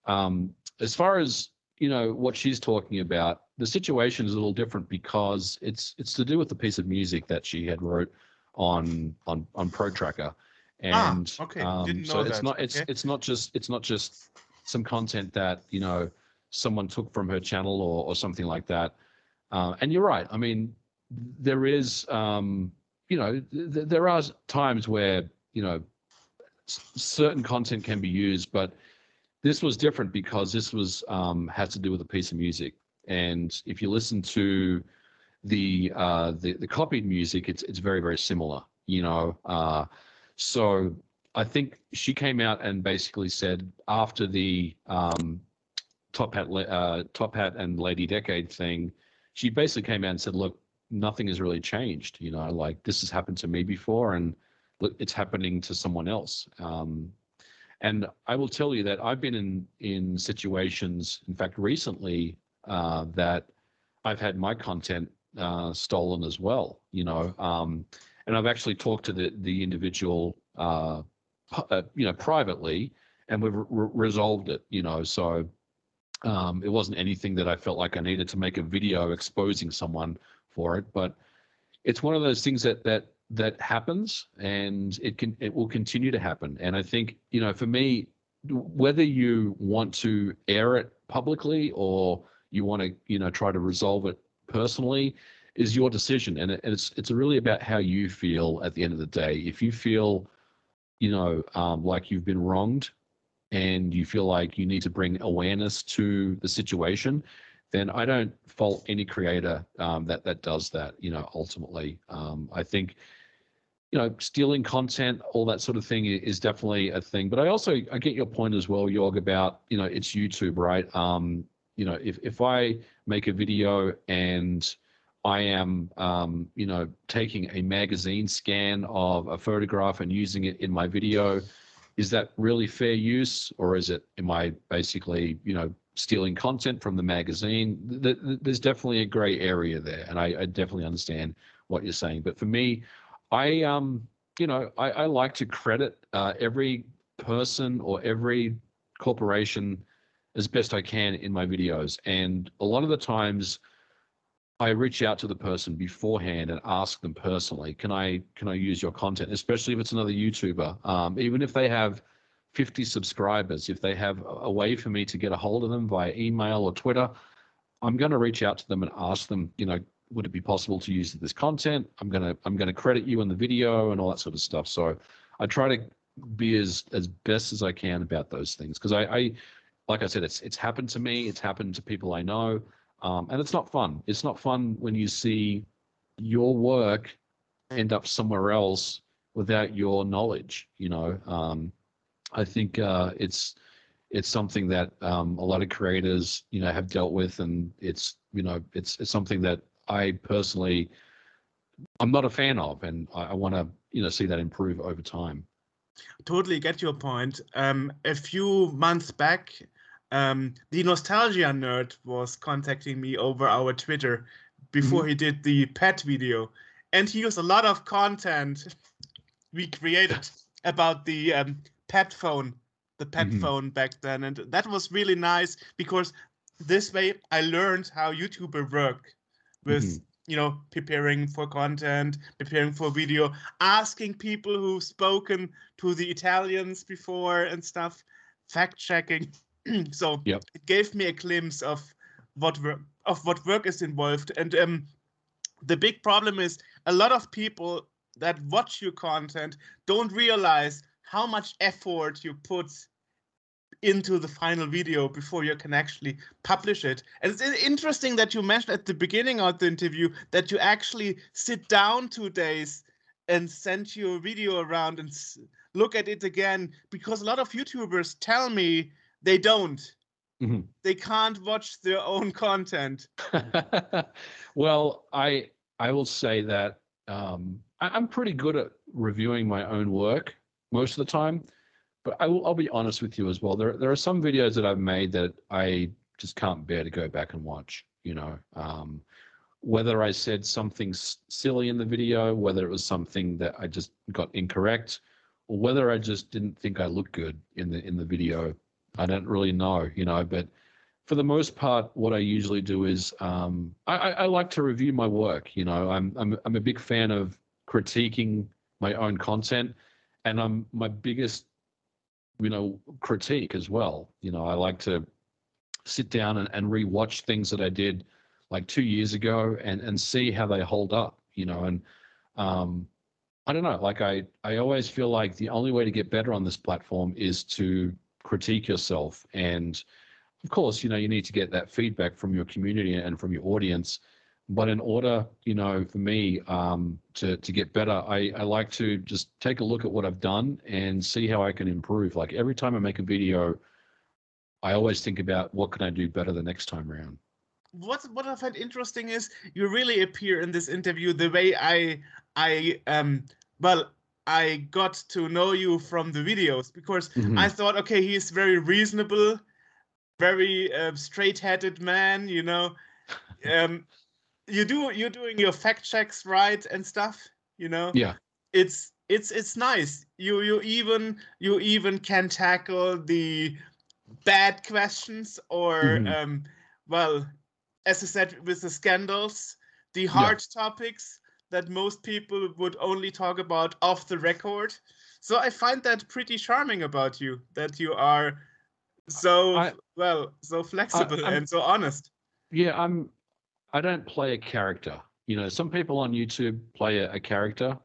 Um, as far as you know, what she's talking about, the situation is a little different because it's it's to do with the piece of music that she had wrote on on on Pro Tracker, and Ah, okay, um, didn't so know it's that, not it's okay. it's not just it's not just some content that you know someone took from her channel or or something like that. Uh, and you're right. I mean, there is um, you know th- there are times where you know s- certain content can be used, but this was different because this was um, had to do with a piece of music. And if you listen to the uh, the, the copied music, it's it's very very similar. You know, uh, so I think she came out and basically said after the um, top hat uh, top hat and lady decade thing, she basically came out and said, look, nothing has really changed. You know, like this has happened to me before, and it's happening to someone else. Um, and I will tell you that I've been in in situations, in fact, recently uh, that I've had my content uh, stolen as well. You know, um, and I've actually talked to the the individual, uh, uh, you know, privately, and we've re- resolved it. You know, so um, it wasn't anything that I felt like I needed to make a video exposing someone for it, but it's one of those things that that that happens and it can it will continue to happen. And i think you know for me whether you want to air it publicly or you want to you know try to resolve it personally is your decision. And, it, and it's it's really about how you feel at the end of the day. If you feel you know um, like you've been wronged and you feel like you need to bring awareness to the situation then I don't fault any creator um, that that does that. You know, ultimately, um, I think you know stealing content, all that sort of thing, is definitely a thing. But I also I get your point as well, Jorg, about you know it's YouTube, right? Um, you know, if if I make a video and I am, um, you know, taking a magazine scan of a photograph and using it in my video, is that really fair use, or is it? Am I basically, you know, stealing content from the magazine? There's definitely a gray area there, and I, I definitely understand what you're saying. But for me, I, um, you know, I, I like to credit uh, every person or every corporation as best I can in my videos, and a lot of the times I reach out to the person beforehand and ask them personally, can I can I use your content, especially if it's another YouTuber, um, even if they have 50 subscribers, if they have a way for me to get a hold of them via email or Twitter, I'm going to reach out to them and ask them, you know, would it be possible to use this content? I'm gonna I'm gonna credit you in the video and all that sort of stuff. So I try to be as as best as I can about those things because I, I like I said, it's it's happened to me, it's happened to people I know. Um, and it's not fun. It's not fun when you see your work end up somewhere else without your knowledge. You know, um, I think uh, it's it's something that um, a lot of creators, you know, have dealt with, and it's you know, it's it's something that I personally, I'm not a fan of, and I, I want to you know see that improve over time. Totally get your point. Um, a few months back, um, the nostalgia nerd was contacting me over our Twitter before mm-hmm. he did the pet video, and he used a lot of content we created about the um, pet phone, the pet mm-hmm. phone back then, and that was really nice because this way I learned how YouTuber work with mm-hmm. you know preparing for content, preparing for video, asking people who've spoken to the Italians before and stuff, fact checking. *clears throat* so yep. it gave me a glimpse of what work of what work is involved and um, the big problem is a lot of people that watch your content don't realize how much effort you put into the final video before you can actually publish it. And it's interesting that you mentioned at the beginning of the interview that you actually sit down two days and send your video around and look at it again because a lot of YouTubers tell me they don't. Mm-hmm. They can't watch their own content. *laughs* well, I I will say that um, I, am pretty good at reviewing my own work most of the time, but I will I'll be honest with you as well. There there are some videos that I've made that I just can't bear to go back and watch. You know, um, whether I said something silly in the video, whether it was something that I just got incorrect, or whether I just didn't think I looked good in the in the video I don't really know, you know, but for the most part, what I usually do is um, I, I, like to review my work. You know, I'm, I'm I'm a big fan of critiquing my own content, and I'm my biggest, you know, critique as well. You know, I like to sit down and, and rewatch things that I did like two years ago and and see how they hold up. You know, and um, I don't know. Like I I always feel like the only way to get better on this platform is to critique yourself and of course you know you need to get that feedback from your community and from your audience but in order you know for me um, to to get better I, I like to just take a look at what i've done and see how i can improve like every time i make a video i always think about what can i do better the next time around what what i find interesting is you really appear in this interview the way i i um well I got to know you from the videos because mm-hmm. I thought, okay, he's very reasonable, very uh, straight-headed man. You know, um, you do you're doing your fact checks right and stuff. You know, yeah, it's it's it's nice. You you even you even can tackle the bad questions or mm-hmm. um, well, as I said with the scandals, the hard yeah. topics that most people would only talk about off the record. So I find that pretty charming about you that you are so I, well, so flexible I, and so honest. Yeah, I'm I don't play a character. You know, some people on YouTube play a, a character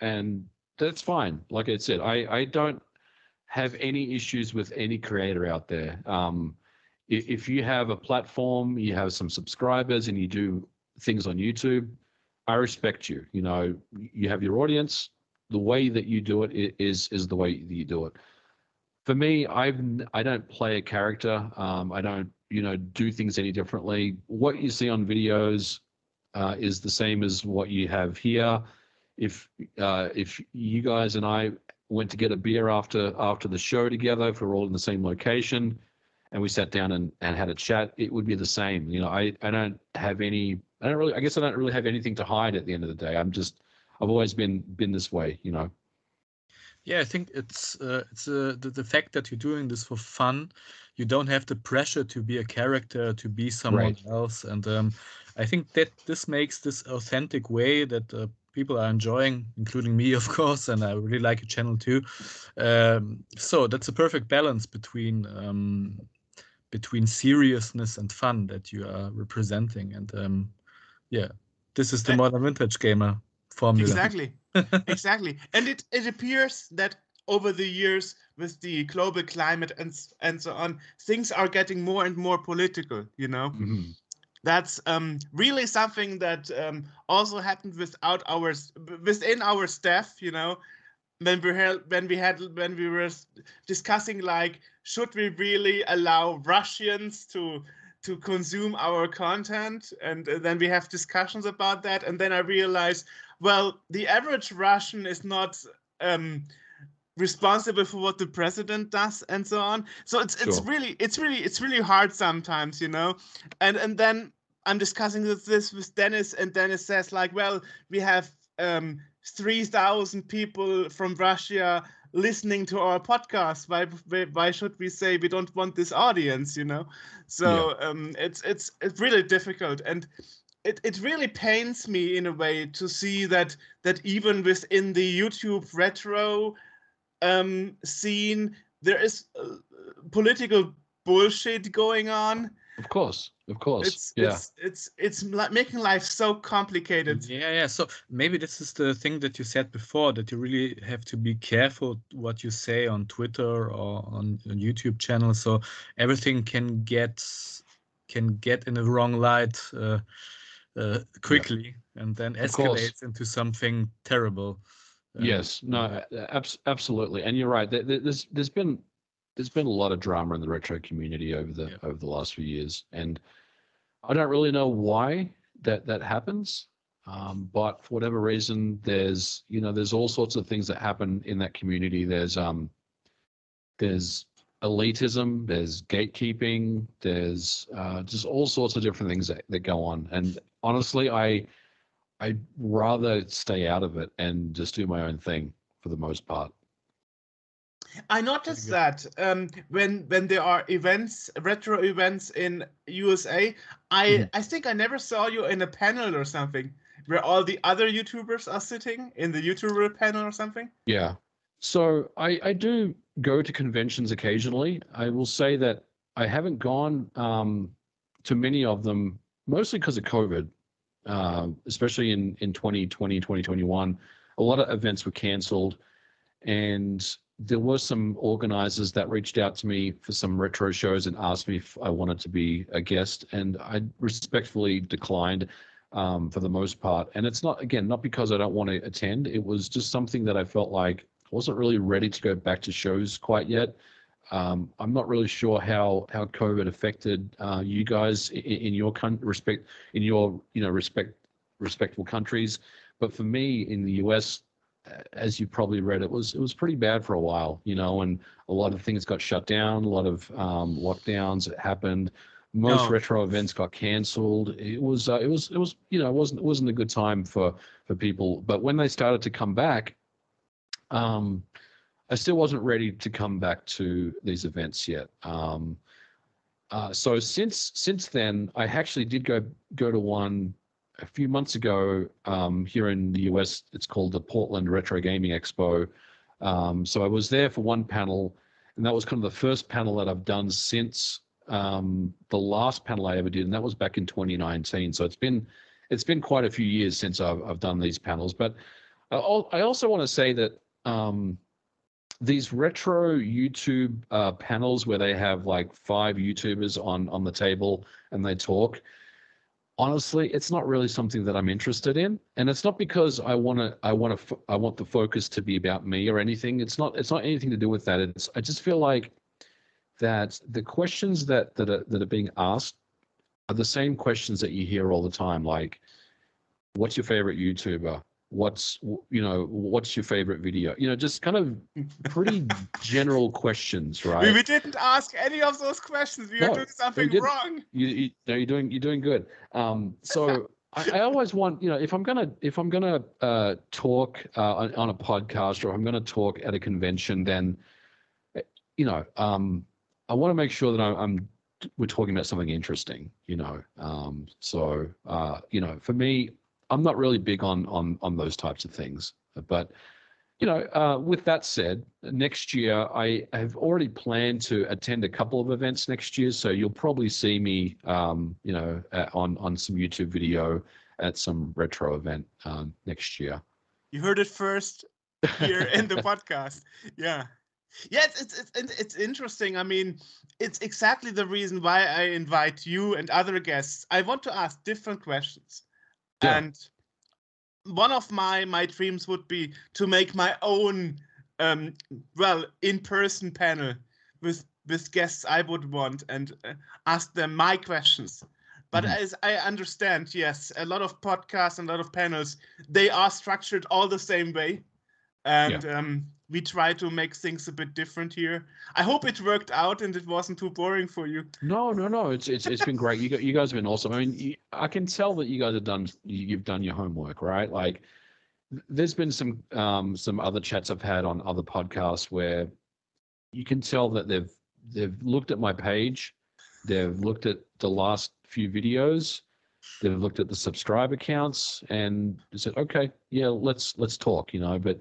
and that's fine. Like I said, I, I don't have any issues with any creator out there. Um, if you have a platform, you have some subscribers, and you do things on YouTube, I respect you. You know, you have your audience. The way that you do it is is the way that you do it. For me, I've I don't play a character. Um, I don't you know do things any differently. What you see on videos uh, is the same as what you have here. If uh, if you guys and I went to get a beer after after the show together, if we're all in the same location, and we sat down and, and had a chat, it would be the same. You know, I, I don't have any I don't really I guess I don't really have anything to hide at the end of the day. I'm just I've always been been this way, you know. Yeah, I think it's uh, it's uh, the, the fact that you're doing this for fun. You don't have the pressure to be a character, to be someone Right. else, and um, I think that this makes this authentic way that uh, people are enjoying, including me, *laughs* of course, and I really like your channel too. Um, so that's a perfect balance between um, between seriousness and fun that you are representing, and um, yeah, this is the Uh, modern vintage gamer formula. Exactly. *laughs* exactly. And it, it appears that over the years, with the global climate and and so on, things are getting more and more political. You know, Mhm. that's um, really something that um, also happened without our within our staff. You know, when we had when we had when we were discussing like, should we really allow Russians to to consume our content and uh, then we have discussions about that and then i realized well the average russian is not um, responsible for what the president does and so on. So it's it's Sure. really it's really it's really hard sometimes you know? And and then i'm discussing this, this with dennis and dennis says like well we have um 3000 people from russia listening to our podcast. Why why- why should we say we don't want this audience you know? So um it's it's it's really difficult. And it, it really pains me in a way to see that that even within the youtube retro um scene there is uh, political bullshit going on Of course, of course. it's yeah. it's it's it's li- making life so complicated Yeah, yeah. So maybe this is the thing that you said before that you really have to be careful what you say on Twitter or on a YouTube channel, so everything can get can get in the wrong light uh, uh, quickly and then escalates into something terrible. Um, Yes, no, abs- absolutely, and you're right. There, there- there's there's been there's been a lot of drama in the retro community over the Yeah. over the last few years, and I don't really know why that that happens. Um, but for whatever reason, there's you know there's all sorts of things that happen in that community. There's um there's elitism, there's gatekeeping, there's uh, just all sorts of different things that, that go on. And honestly, I I'd rather stay out of it and just do my own thing for the most part. I noticed that um, when when there are events, retro events in USA, I Mhm. I think I never saw you in a panel or something where all the other YouTubers are sitting in the YouTuber panel or something. Yeah. So I, I do go to conventions occasionally. I will say that I haven't gone um, to many of them, mostly because of COVID, especially in, in 2020, 2021. A lot of events were canceled. And there were some organizers that reached out to me for some retro shows and asked me if I wanted to be a guest. And I respectfully declined um, for the most part. And it's not, again, not because I don't want to attend. It was just something that I felt like wasn't really ready to go back to shows quite yet. Um, I'm not really sure how how COVID affected uh, you guys in, in your coun- respect in your you know respect respectful countries, but for me in the US, as you probably read, it was it was pretty bad for a while, you know, and a lot of things got shut down, a lot of um, lockdowns happened. Most No. retro events got cancelled. It was uh, it was it was you know it wasn't it wasn't a good time for for people. But when they started to come back, um, I still wasn't ready to come back to these events yet. Um, uh, so since since then, I actually did go go to one a few months ago um, here in the US. It's called the Portland Retro Gaming Expo. Um, so I was there for one panel, and that was kind of the first panel that I've done since um, the last panel I ever did, and that was back in 2019. So it's been it's been quite a few years since I've I've done these panels. But I also want to say that um, these retro YouTube uh, panels where they have like five YouTubers on on the table and they talk. Honestly, it's not really something that I'm interested in, and it's not because I want to. I want to. I want the focus to be about me or anything. It's not. It's not anything to do with that. It's. I just feel like that the questions that that are, that are being asked are the same questions that you hear all the time, like, "What's your favorite YouTuber? What's you know what's your favorite video?" You know, just kind of pretty *laughs* general questions, right? We, we didn't ask any of those questions. We No, are doing something wrong. you, you no, you're doing you're doing good. Um, so *laughs* I, I always want you know if I'm gonna if I'm gonna uh, talk uh, on, on a podcast or I'm gonna talk at a convention, then eh, you know um, I want to make sure that I'm, I'm we're talking about something interesting. You know, um, so uh, you know for me, I'm not really big on on on those types of things, but you know, uh, with that said, next year I have already planned to attend a couple of events next year. So you'll probably see me, um, you know, uh, on on some YouTube video at some retro event um, next year. You heard it first here *laughs* in the podcast. Yeah. Yeah, it's, it's it's it's interesting. I mean, it's exactly the reason why I invite you and other guests. I want to ask different questions. Yeah. And one of my my dreams would be to make my own um well, in-person panel with with guests I would want and uh, ask them my questions. But Mhm. as I understand, yes, a lot of podcasts and a lot of panels, they are structured all the same way. And um, we try to make things a bit different here. I hope it worked out and it wasn't too boring for you. No, no, no. It's it's it's been great. You got you guys have been awesome. I mean, you, I can tell that you guys have done you- you've done your homework, right? Like, there's been some um some other chats I've had on other podcasts where you can tell that they've they've looked at my page, they've looked at the last few videos, they've looked at the subscriber counts, and said, okay, yeah, let's let's talk, you know. But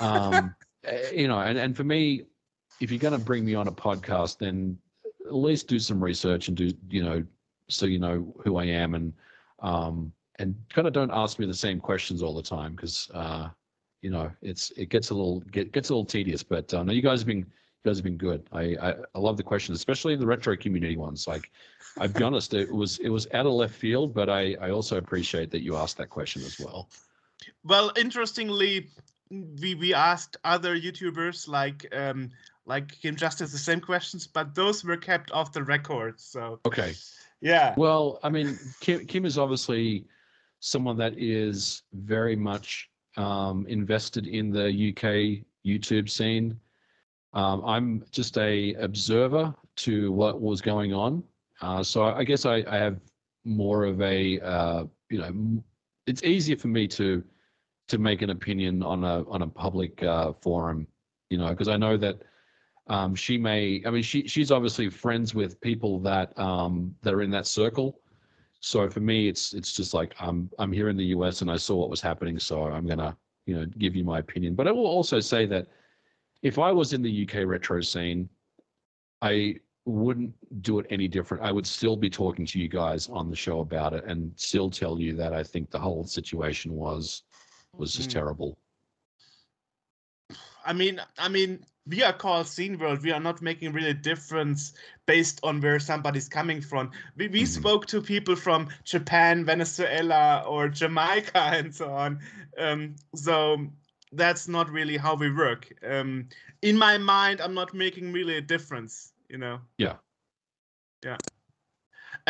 um, *laughs* you know, and and for me, if you're going to bring me on a podcast, then at least do some research and do you know so you know who I am and um and kind of don't ask me the same questions all the time because uh you know it's it gets a little get, gets a little tedious but uh, no you guys have been you guys have been good. I, I I love the questions especially the retro community ones. Like I'll be honest it was it was out of left field but I I also appreciate that you asked that question as well. Well, interestingly, we we asked other YouTubers like um like Kim Justice the same questions, but those were kept off the record. So okay yeah. Well, I mean, Kim, Kim is obviously someone that is very much um, invested in the UK YouTube scene. Um, I'm just a observer to what was going on, uh, so I guess I, I have more of a uh, you know, it's easier for me to to make an opinion on a on a public uh, forum, you know, because I know that um, she may i mean she she's obviously friends with people that um that are in that circle. So for me it's it's just like i'm i'm here in the us and i saw what was happening so i'm gonna you know give you my opinion. But i will also say that if i was in the uk retro scene i wouldn't do it any different. I would still be talking to you guys on the show about it and still tell you that i think the whole situation was was just Mm. terrible I mean, I mean, we are called Scene World. We are not making really difference based on where somebody's coming from. We, we Mhm. spoke to people from Japan, Venezuela, or Jamaica, *laughs* and so on. Um, so that's not really how we work. Um, in my mind, I'm not making really a difference. You know. Yeah. Yeah.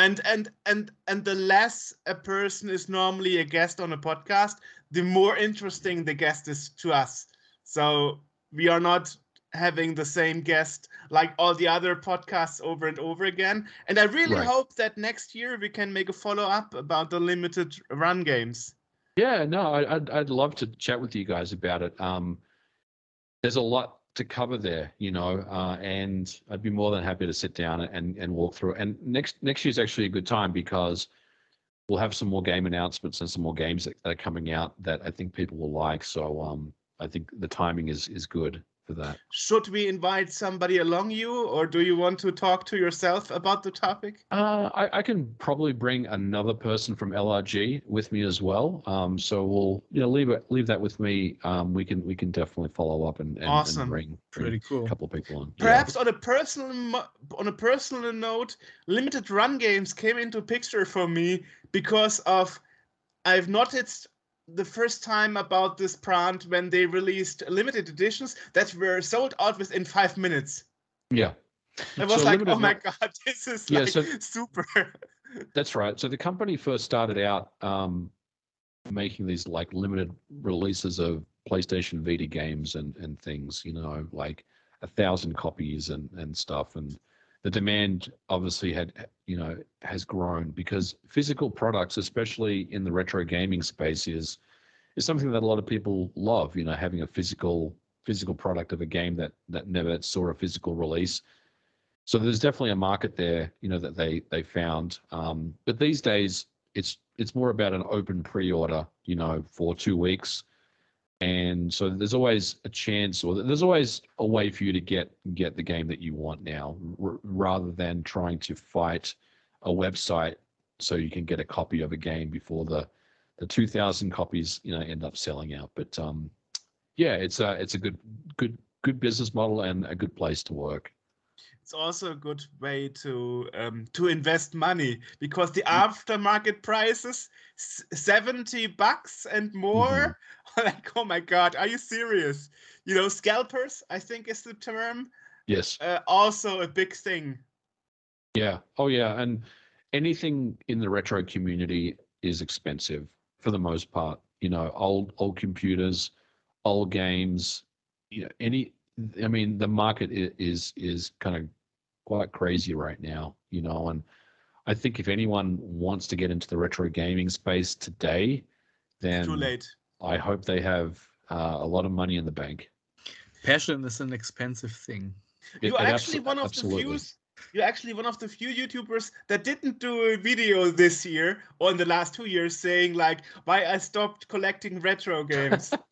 And and and and the less a person is normally a guest on a podcast, the more interesting the guest is to us. So we are not having the same guest like all the other podcasts over and over again. And I really Right. hope that next year we can make a follow up about the limited run games. Yeah, no, I- I'd I'd love to chat with you guys about it. Um, there's a lot to cover there, you know, uh, and I'd be more than happy to sit down and and walk through. And next next year's actually a good time because we'll have some more game announcements and some more games that, that are coming out that I think people will like. So um, I think the timing is is good for that. Should we invite somebody along you, or do you want to talk to yourself about the topic? Uh, I, I can probably bring another person from LRG with me as well. Um, so we'll you know leave it leave that with me. Um, we can we can definitely follow up and and, Awesome. and bring, bring Pretty cool. a couple of people on. Yeah. Perhaps on a personal on a personal note, limited run games came into picture for me because of I've noticed the first time about this brand when they released limited editions that were sold out within five minutes. Yeah. I was So like, oh my god, *laughs* this is Yeah, like so- super. *laughs* That's right. So the company first started out um, making these like limited releases of PlayStation Vita games and and things. You know, like a thousand copies and and stuff. And the demand obviously had you know has grown because physical products, especially in the retro gaming space, is is something that a lot of people love. You know, having a physical physical product of a game that that never saw a physical release. So there's definitely a market there, you know, that they they found. Um, but these days, it's it's more about an open pre-order, you know, for two weeks, and so there's always a chance, or there's always a way for you to get get the game that you want now, r- rather than trying to fight a website so you can get a copy of a game before the the 2,000 copies, you know, end up selling out. But um, yeah, it's a it's a good good good business model and a good place to work. It's also a good way to um, to invest money because the Mm. aftermarket prices 70 bucks and more. *laughs* Like, oh my god, are you serious? You know, scalpers, I think is the term. Yes. Uh, also a big thing. Yeah. Oh, yeah. And anything in the retro community is expensive for the most part. You know, old old computers, old games. You know, any. I mean, the market is is kind of quite crazy right now. You know, and I think if anyone wants to get into the retro gaming space today, then Too late. I hope they have uh, a lot of money in the bank. Passion is an expensive thing. You're it actually abso- one of absolutely. the few. You're actually one of the few YouTubers that didn't do a video this year or in the last two years saying like why I stopped collecting retro games. *laughs*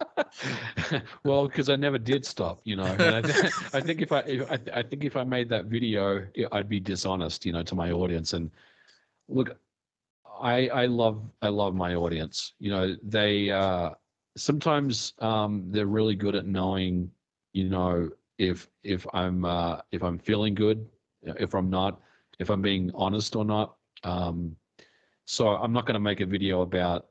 *laughs* well, because I never did stop, you know. And I, th- *laughs* I think if I, if, I, th- I think if I made that video, I'd be dishonest, you know, to my audience. And look, I, I love, I love my audience. You know, they uh, sometimes um, they're really good at knowing, you know, if if I'm uh, if I'm feeling good, if I'm not, if I'm being honest or not. Um, so I'm not going to make a video about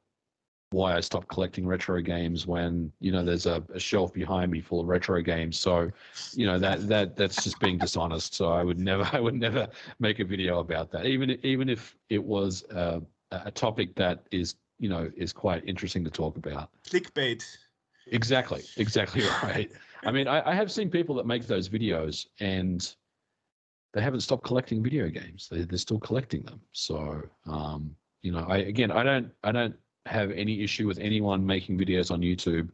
why I stopped collecting retro games when you know there's a, a shelf behind me full of retro games. So, you know that that that's just being dishonest. So I would never *laughs* I would never make a video about that, even even if it was uh, a topic that is you know is quite interesting to talk about. Clickbait. Exactly, exactly *laughs* right. I mean, I, I have seen people that make those videos and they haven't stopped collecting video games. They, they're still collecting them. So, um, you know, I again, I don't, I don't have any issue with anyone making videos on YouTube,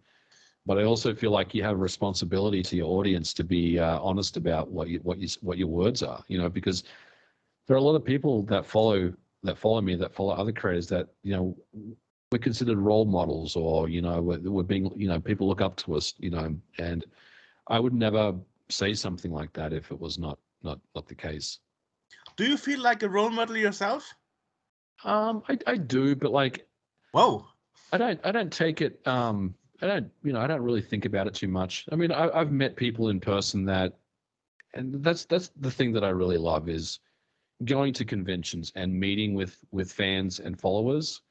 but I also feel like you have a responsibility to your audience to be uh, honest about what you, what you, what your words are. You know, because there are a lot of people that follow that follow me that follow other creators that you know we're considered role models or you know we're, we're being you know people look up to us you know and i would never say something like that if it was not not not the case Do you feel like a role model yourself? um i, I do but like Whoa. i don't i don't take it um i don't you know i don't really think about it too much i mean I, i've met people in person that and that's that's the thing that i really love is going to conventions and meeting with with fans and followers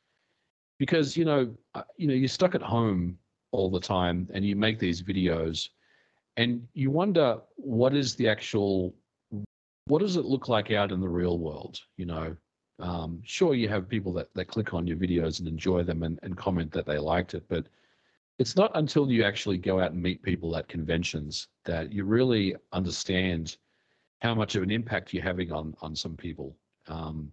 because you know uh, you know you're stuck at home all the time and you make these videos and you wonder what is the actual what does it look like out in the real world you know? Um, sure you have people that, that click on your videos and enjoy them and, and comment that they liked it but it's not until you actually go out and meet people at conventions that you really understand how much of an impact you're having on on some people um,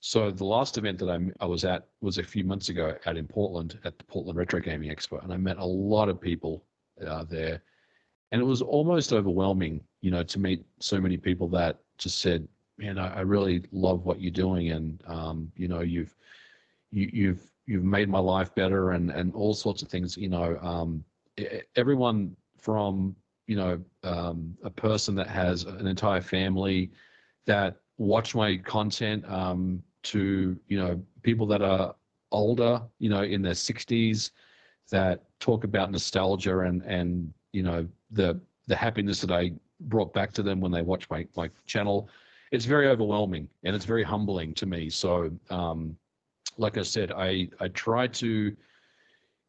so the last event that I, I was at was a few months ago out in Portland at the Portland Retro Gaming Expo, and I met a lot of people uh, there, and it was almost overwhelming, you know, to meet so many people that just said, "Man, I, I really love what you're doing, and um, you know, you've you, you've you've made my life better, and and all sorts of things." You know, um, everyone from you know um, a person that has an entire family that watch my content um, to you know people that are older you know in their 60s that talk about nostalgia and and you know the the happiness that i brought back to them when they watch my my channel. It's very overwhelming and it's very humbling to me. So um like i said i i try to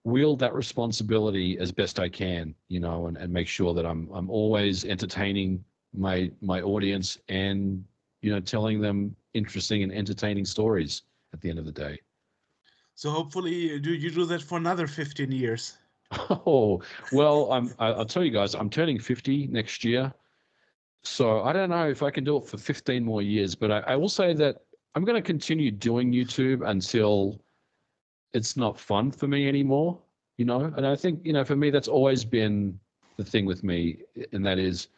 wield that responsibility as best i can you know and, and make sure that i'm i'm always entertaining my my audience and you know telling them interesting and entertaining stories at the end of the day. So hopefully, do you do that for another 15 years? *laughs* Oh well, I'm. I'll tell you guys, I'm turning 50 next year, so I don't know if I can do it for 15 more years. But I, I will say that I'm going to continue doing YouTube until it's not fun for me anymore. You know, and I think you know, for me, that's always been the thing with me, and that is,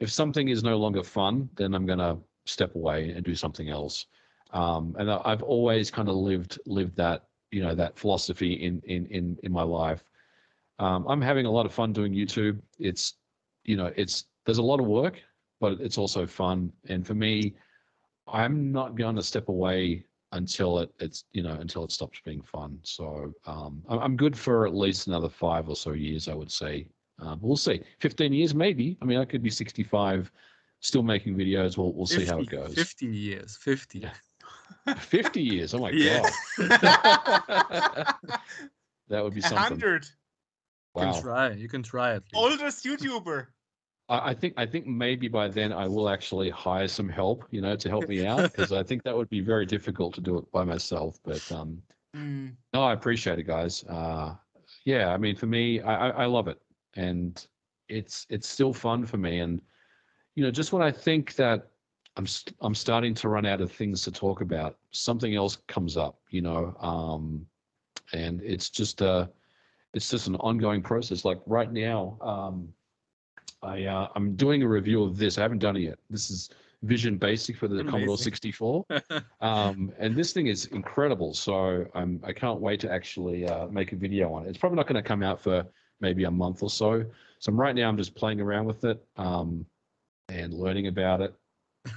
if something is no longer fun, then I'm going to step away and do something else. Um, and I've always kind of lived lived that you know that philosophy in in in in my life. Um, I'm having a lot of fun doing YouTube. It's, you know, it's there's a lot of work, but it's also fun. And for me, I'm not going to step away until it it's you know until it stops being fun. So um, I'm I'm good for at least another five or so years, I would say. Uh, we'll see. 15 years, maybe. I mean, I could be 65, still making videos. We'll we'll see how it goes. 50 years. 50. Yeah. *laughs* 50 years. Oh my Yeah. god, *laughs* *laughs* that would be something. hundred. You Wow. can try. You can try it. Oldest YouTuber. I, I think I think maybe by then I will actually hire some help, you know, to help me *laughs* out because I think that would be very difficult to do it by myself. But um, Mm. no, I appreciate it, guys. Uh, yeah, I mean, for me, I, I, I love it, and it's it's still fun for me. And you know, just when I think that I'm st- I'm starting to run out of things to talk about, something else comes up, you know, um, and it's just a it's just an ongoing process. Like right now, um, I uh, I'm doing a review of this. I haven't done it yet. This is Vision Basic for the Commodore 64 *laughs* um, and this thing is incredible. So I'm I can't wait to actually uh, make a video on it. It's probably not going to come out for maybe a month or so. So I'm, right now I'm just playing around with it um, and learning about it.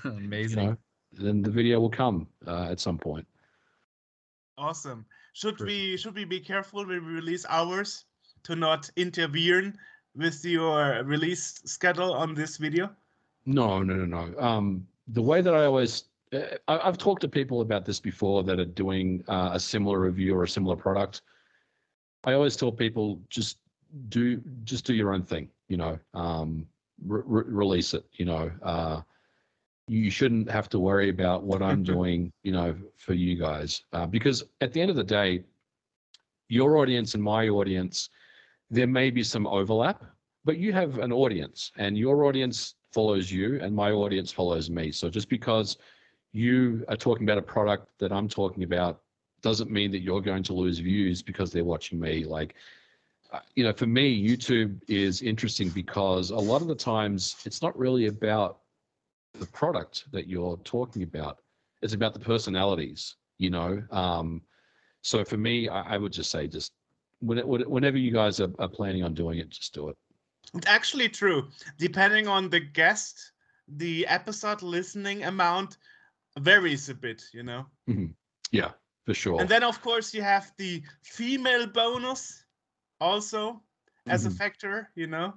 You Amazing. know, then the video will come uh, at some point. Awesome. Should Perfect. we should we be careful when we release ours to not interfere with your release schedule on this video? No, no, no, no. Um, the way that I always, uh, I, I've talked to people about this before that are doing uh, a similar review or a similar product. I always tell people just do just do your own thing. You know, um, re- re- release it. You know, uh, you shouldn't have to worry about what I'm *laughs* doing. You know, for you guys, uh, because at the end of the day, your audience and my audience, there may be some overlap, but you have an audience, and your audience follows you and my audience follows me. So just because you are talking about a product that I'm talking about doesn't mean that you're going to lose views because they're watching me. Like, uh, you know, for me, YouTube is interesting because a lot of the times it's not really about the product that you're talking about. It's about the personalities, you know. Um, so for me, I, I would just say just whenever you guys are, are planning on doing it, just do it. It's actually true. Depending on the guest, the episode listening amount varies a bit, you know. Yeah, for sure. And then of course you have the female bonus also as a Mhm. factor, you know.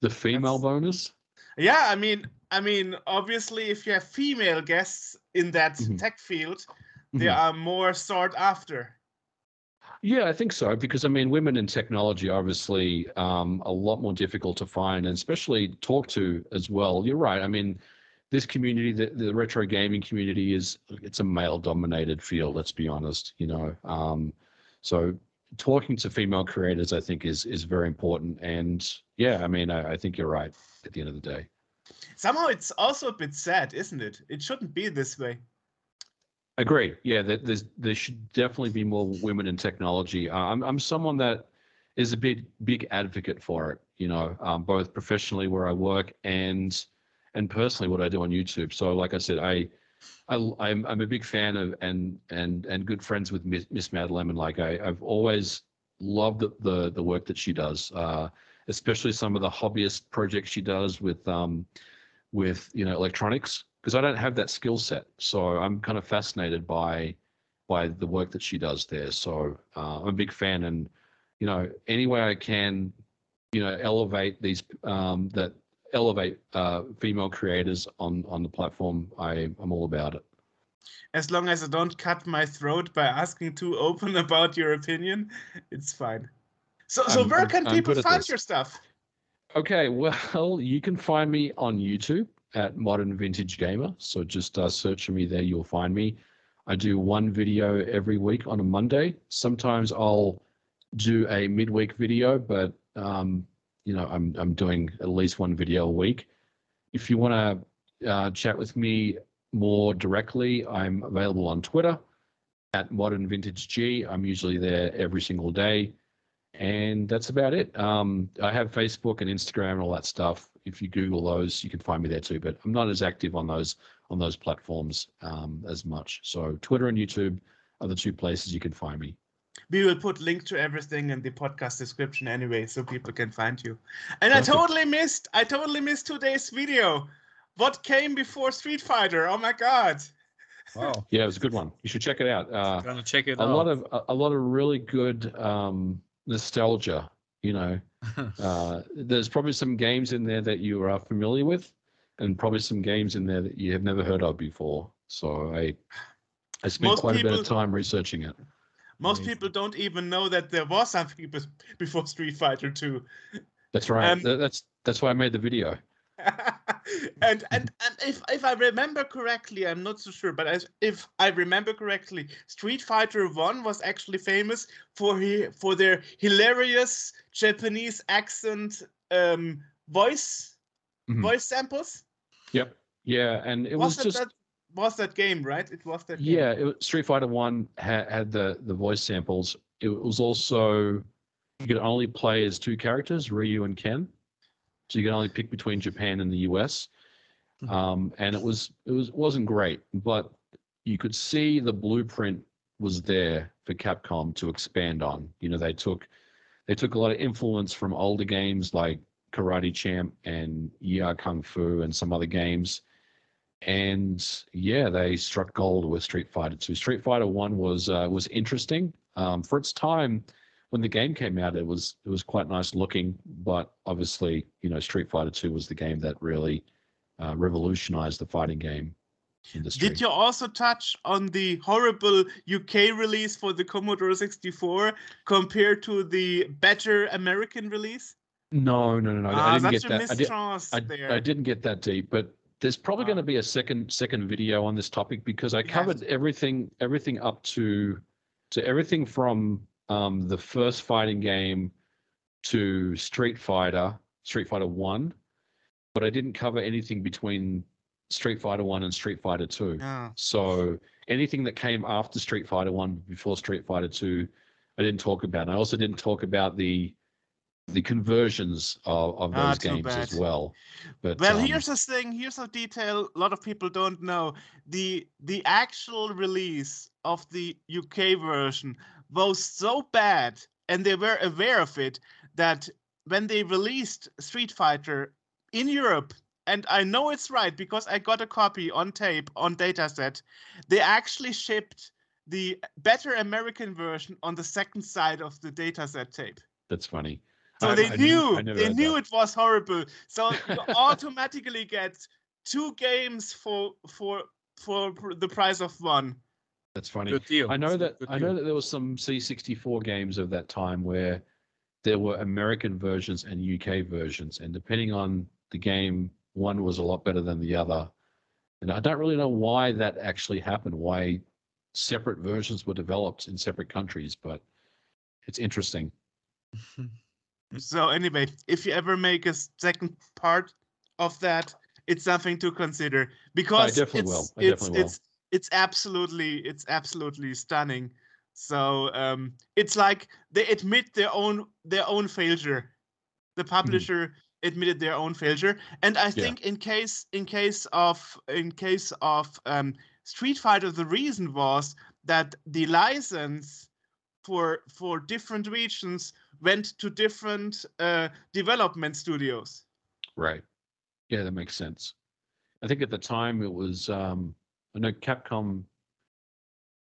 The female That's- bonus? Yeah, I mean, I mean, obviously, if you have female guests in that Mhm. tech field, they Mhm. are more sought after. Yeah, I think so because I mean, women in technology are obviously um, a lot more difficult to find and especially talk to as well. You're right. I mean, this community, the, the retro gaming community, is it's a male-dominated field. Let's be honest. You know, um, so talking to female creators, I think, is is very important. And yeah, I mean, I, I think you're right. At the end of the day. Somehow, it's also a bit sad, isn't it? It shouldn't be this way. Agree. Yeah, there, there's there should definitely be more women in technology. Uh, I'm I'm someone that is a big big advocate for it. You know, um, both professionally where I work and and personally what I do on YouTube. So, like I said, I. I, I'm I'm a big fan of and and and good friends with Miss, Miss Mad Lemon. Like I, I've always loved the, the the work that she does, uh, especially some of the hobbyist projects she does with um with you know electronics because I don't have that skill set. So I'm kind of fascinated by by the work that she does there. So uh, I'm a big fan, and you know, any way I can, you know, elevate these um, that elevate uh, female creators on on the platform. I I'm all about it. As long as I don't cut my throat by asking too open *laughs* about your opinion, it's fine. So, so I'm- where I'm- can I'm people find this. your stuff? Okay, well, *laughs* you can find me on YouTube at Modern Vintage Gamer. So just uh, search for me there, you'll find me. I do one video every week on a Monday. Sometimes I'll do a midweek video, but um, you know, I'm I'm doing at least one video a week. If you want to uh, chat with me more directly, I'm available on Twitter at Modern Vintage G. I'm usually there every single day, and that's about it. Um, I have Facebook and Instagram and all that stuff. If you Google those, you can find me there too. But I'm not as active on those on those platforms um, as much. So Twitter and YouTube are the two places you can find me. We will put link to everything in the podcast description anyway, so people can find you. And Perfect. I totally missed, I totally missed today's video. What came before Street Fighter? Oh my god! Wow. Yeah, it was a good one. You should check it out. Uh, Gonna check it a out. lot of a, a, lot of really good um, nostalgia. You know, *laughs* uh, there's probably some games in there that you are familiar with, and probably some games in there that you have never heard of before. So I I spent Most quite people, a bit of time researching it. Most Amazing. people don't even know that there was something before Street Fighter 2. That's right. Um, that's that's why I made the video. *laughs* and and and if if I remember correctly, I'm not so sure, but as, if I remember correctly, Street Fighter One was actually famous for he, for their hilarious Japanese accent um, voice mm-hmm. voice samples. Yep. Yeah, and it was, was just that, was that game, right? It was that. Yeah, it, Street Fighter One had, had the the voice samples. It was also you could only play as two characters, Ryu and Ken. So you can only pick between Japan and the US. Hmm. Um, and it was it was wasn't great, but you could see the blueprint was there for Capcom to expand on. You know, they took they took a lot of influence from older games like Karate Champ and Yie Ar Kung Fu and some other games. And yeah, they struck gold with Street Fighter 2. Street Fighter 1 was uh, was interesting. Um, for its time, when the game came out, it was it was quite nice looking, but obviously, you know, Street Fighter Two was the game that really uh, revolutionized the fighting game industry. Did you also touch on the horrible UK release for the Commodore 64 compared to the better American release? No, no, no, no. Ah, I didn't get that. I, did, I, I, didn't get that deep, but there's probably going to be a second second video on this topic because I covered everything everything up to to everything from um, the first fighting game to Street Fighter, Street Fighter One, but I didn't cover anything between Street Fighter One and Street Fighter Two. Oh. So anything that came after Street Fighter One, before Street Fighter Two, I didn't talk about. And I also didn't talk about the the conversions of, of ah, those ah, games bad. as well. But well, um, here's the thing. Here's a detail a lot of people don't know. The the actual release of the UK version was so bad and they were aware of it that when they released Street Fighter in Europe, and I know it's right because I got a copy on tape on Datasette, they actually shipped the better American version on the second side of the Datasette tape. That's funny. So I, they I knew they knew that. it was horrible. So *laughs* you automatically get two games for for for the price of one. That's funny. Good deal. I know that I know that there was some C64 games of that time where there were American versions and UK versions, and depending on the game, one was a lot better than the other. And I don't really know why that actually happened, why separate versions were developed in separate countries, but it's interesting. *laughs* so anyway, if you ever make a second part of that, it's something to consider because I definitely it's, will. I it's, definitely it's, it's absolutely it's absolutely stunning. So um, it's like they admit their own their own failure. The hmm. publisher mm-hmm. admitted their own failure, and I think yeah. in case in case of in case of um, Street Fighter, the reason was that the license for for different regions went to different uh, development studios. Right. Yeah, that makes sense. I think at the time it was um, I know Capcom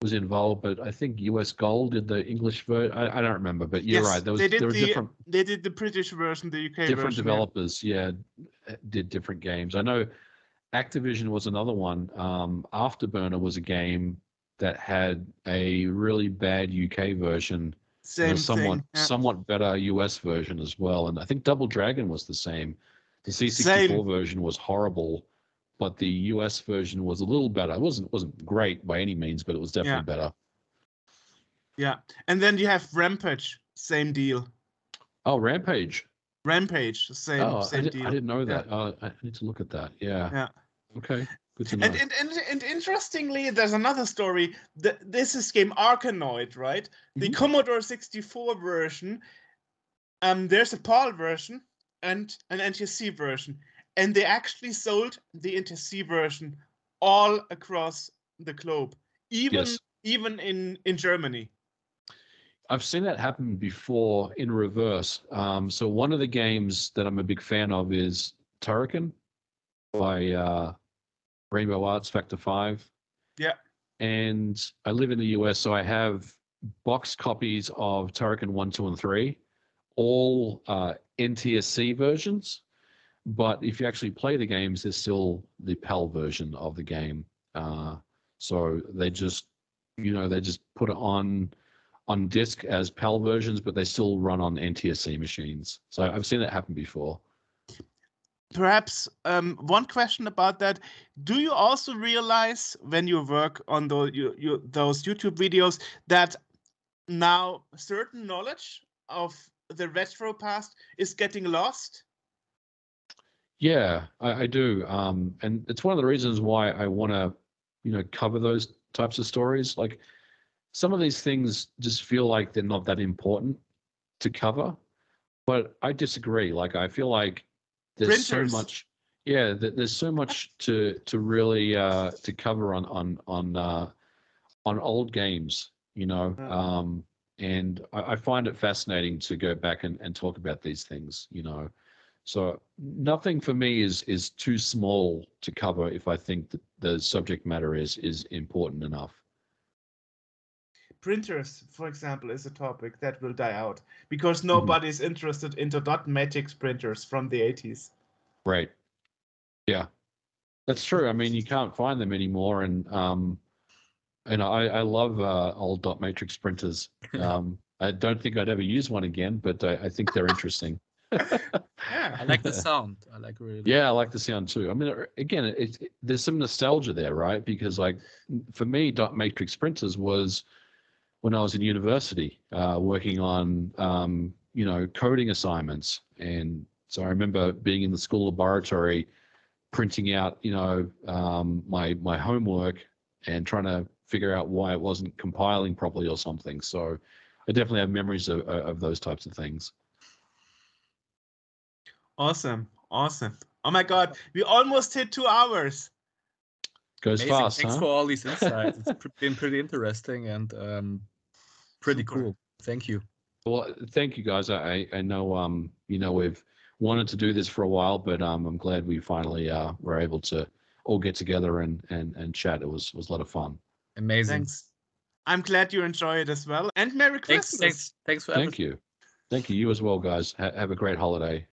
was involved, but I think US Gold did the English version. I, I, don't remember, but you're yes, right. There was, they did there the, different. They did the British version, the UK version. different version, developers. Yeah. yeah. did different games. I know Activision was another one. Um, Afterburner was a game that had a really bad UK version Same a somewhat thing. yeah. somewhat better US version as well. And I think Double Dragon was the same. The C64 Same. version was horrible, but the US version was a little better. It wasn't wasn't great by any means, but it was definitely Yeah. better. Yeah, and then you have Rampage, same deal. Oh, Rampage. Rampage, same oh, I, same did, deal. I didn't know that. Uh, I need to look at that. Yeah. Yeah. Okay. Good to know. And, and, and, and interestingly, there's another story. Th- This is game Arkanoid, right? The Mhm. Commodore 64 version. Um, there's a PAL version and an NTSC version, and they actually sold the NTSC version all across the globe, even Yes. even in in Germany. I've seen that happen before in reverse. Um, so one of the games that I'm a big fan of is Turrican by uh, Rainbow Arts Factor Five. Yeah. And I live in the US, so I have box copies of Turrican One, Two, and Three, all uh, NTSC versions. But if you actually play the games, there's still the PAL version of the game. Uh, so they just, you know, they just put it on on disk as PAL versions, but they still run on NTSC machines. So I've seen that happen before. Perhaps um, one question about that: Do you also realize when you work on those you, you, those YouTube videos that now certain knowledge of the retro past is getting lost? Yeah, I, I do. Um, and it's one of the reasons why I want to, you know, cover those types of stories. Like some of these things just feel like they're not that important to cover, but I disagree. Like I feel like there's Printers. so much. Yeah, th- there's so much to to really uh, to cover on on on uh, on old games. You know, um, and I, I find it fascinating to go back and, and talk about these things. You know. So nothing for me is is too small to cover if I think that the subject matter is is important enough. Printers, for example, is a topic that will die out because Mm-hmm. nobody is interested in the dot matrix printers from the 80s. Right. Yeah. That's true. I mean, you can't find them anymore, and um, and I I love uh, old dot matrix printers. *laughs* Um, I don't think I'd ever use one again, but I, I think they're interesting. Yeah. I like the sound. I like really. Yeah, I like the sound too. I mean, uh, again, it, it, there's some nostalgia there, right? Because like for me, dot matrix printers was when I was in university, uh, working on um, you know coding assignments, and so I remember being in the school laboratory, printing out you know um, my my homework and trying to figure out why it wasn't compiling properly or something. So I definitely have memories of, of those types of things. Awesome. Awesome. Oh my God. We almost hit two hours. Goes Amazing. fast, Thanks huh? for all these insights. *laughs* it's been pretty interesting and um, pretty Super. cool. Thank you. Well, thank you guys. I I know um you know we've wanted to do this for a while, but um I'm glad we finally uh were able to all get together and and and chat. It was was a lot of fun. Amazing. Thanks. I'm glad you enjoy it as well. And Merry Thanks. Christmas. Thanks. Thanks for having. Thank everything. you, thank you. You as well, guys. Ha- have a great holiday.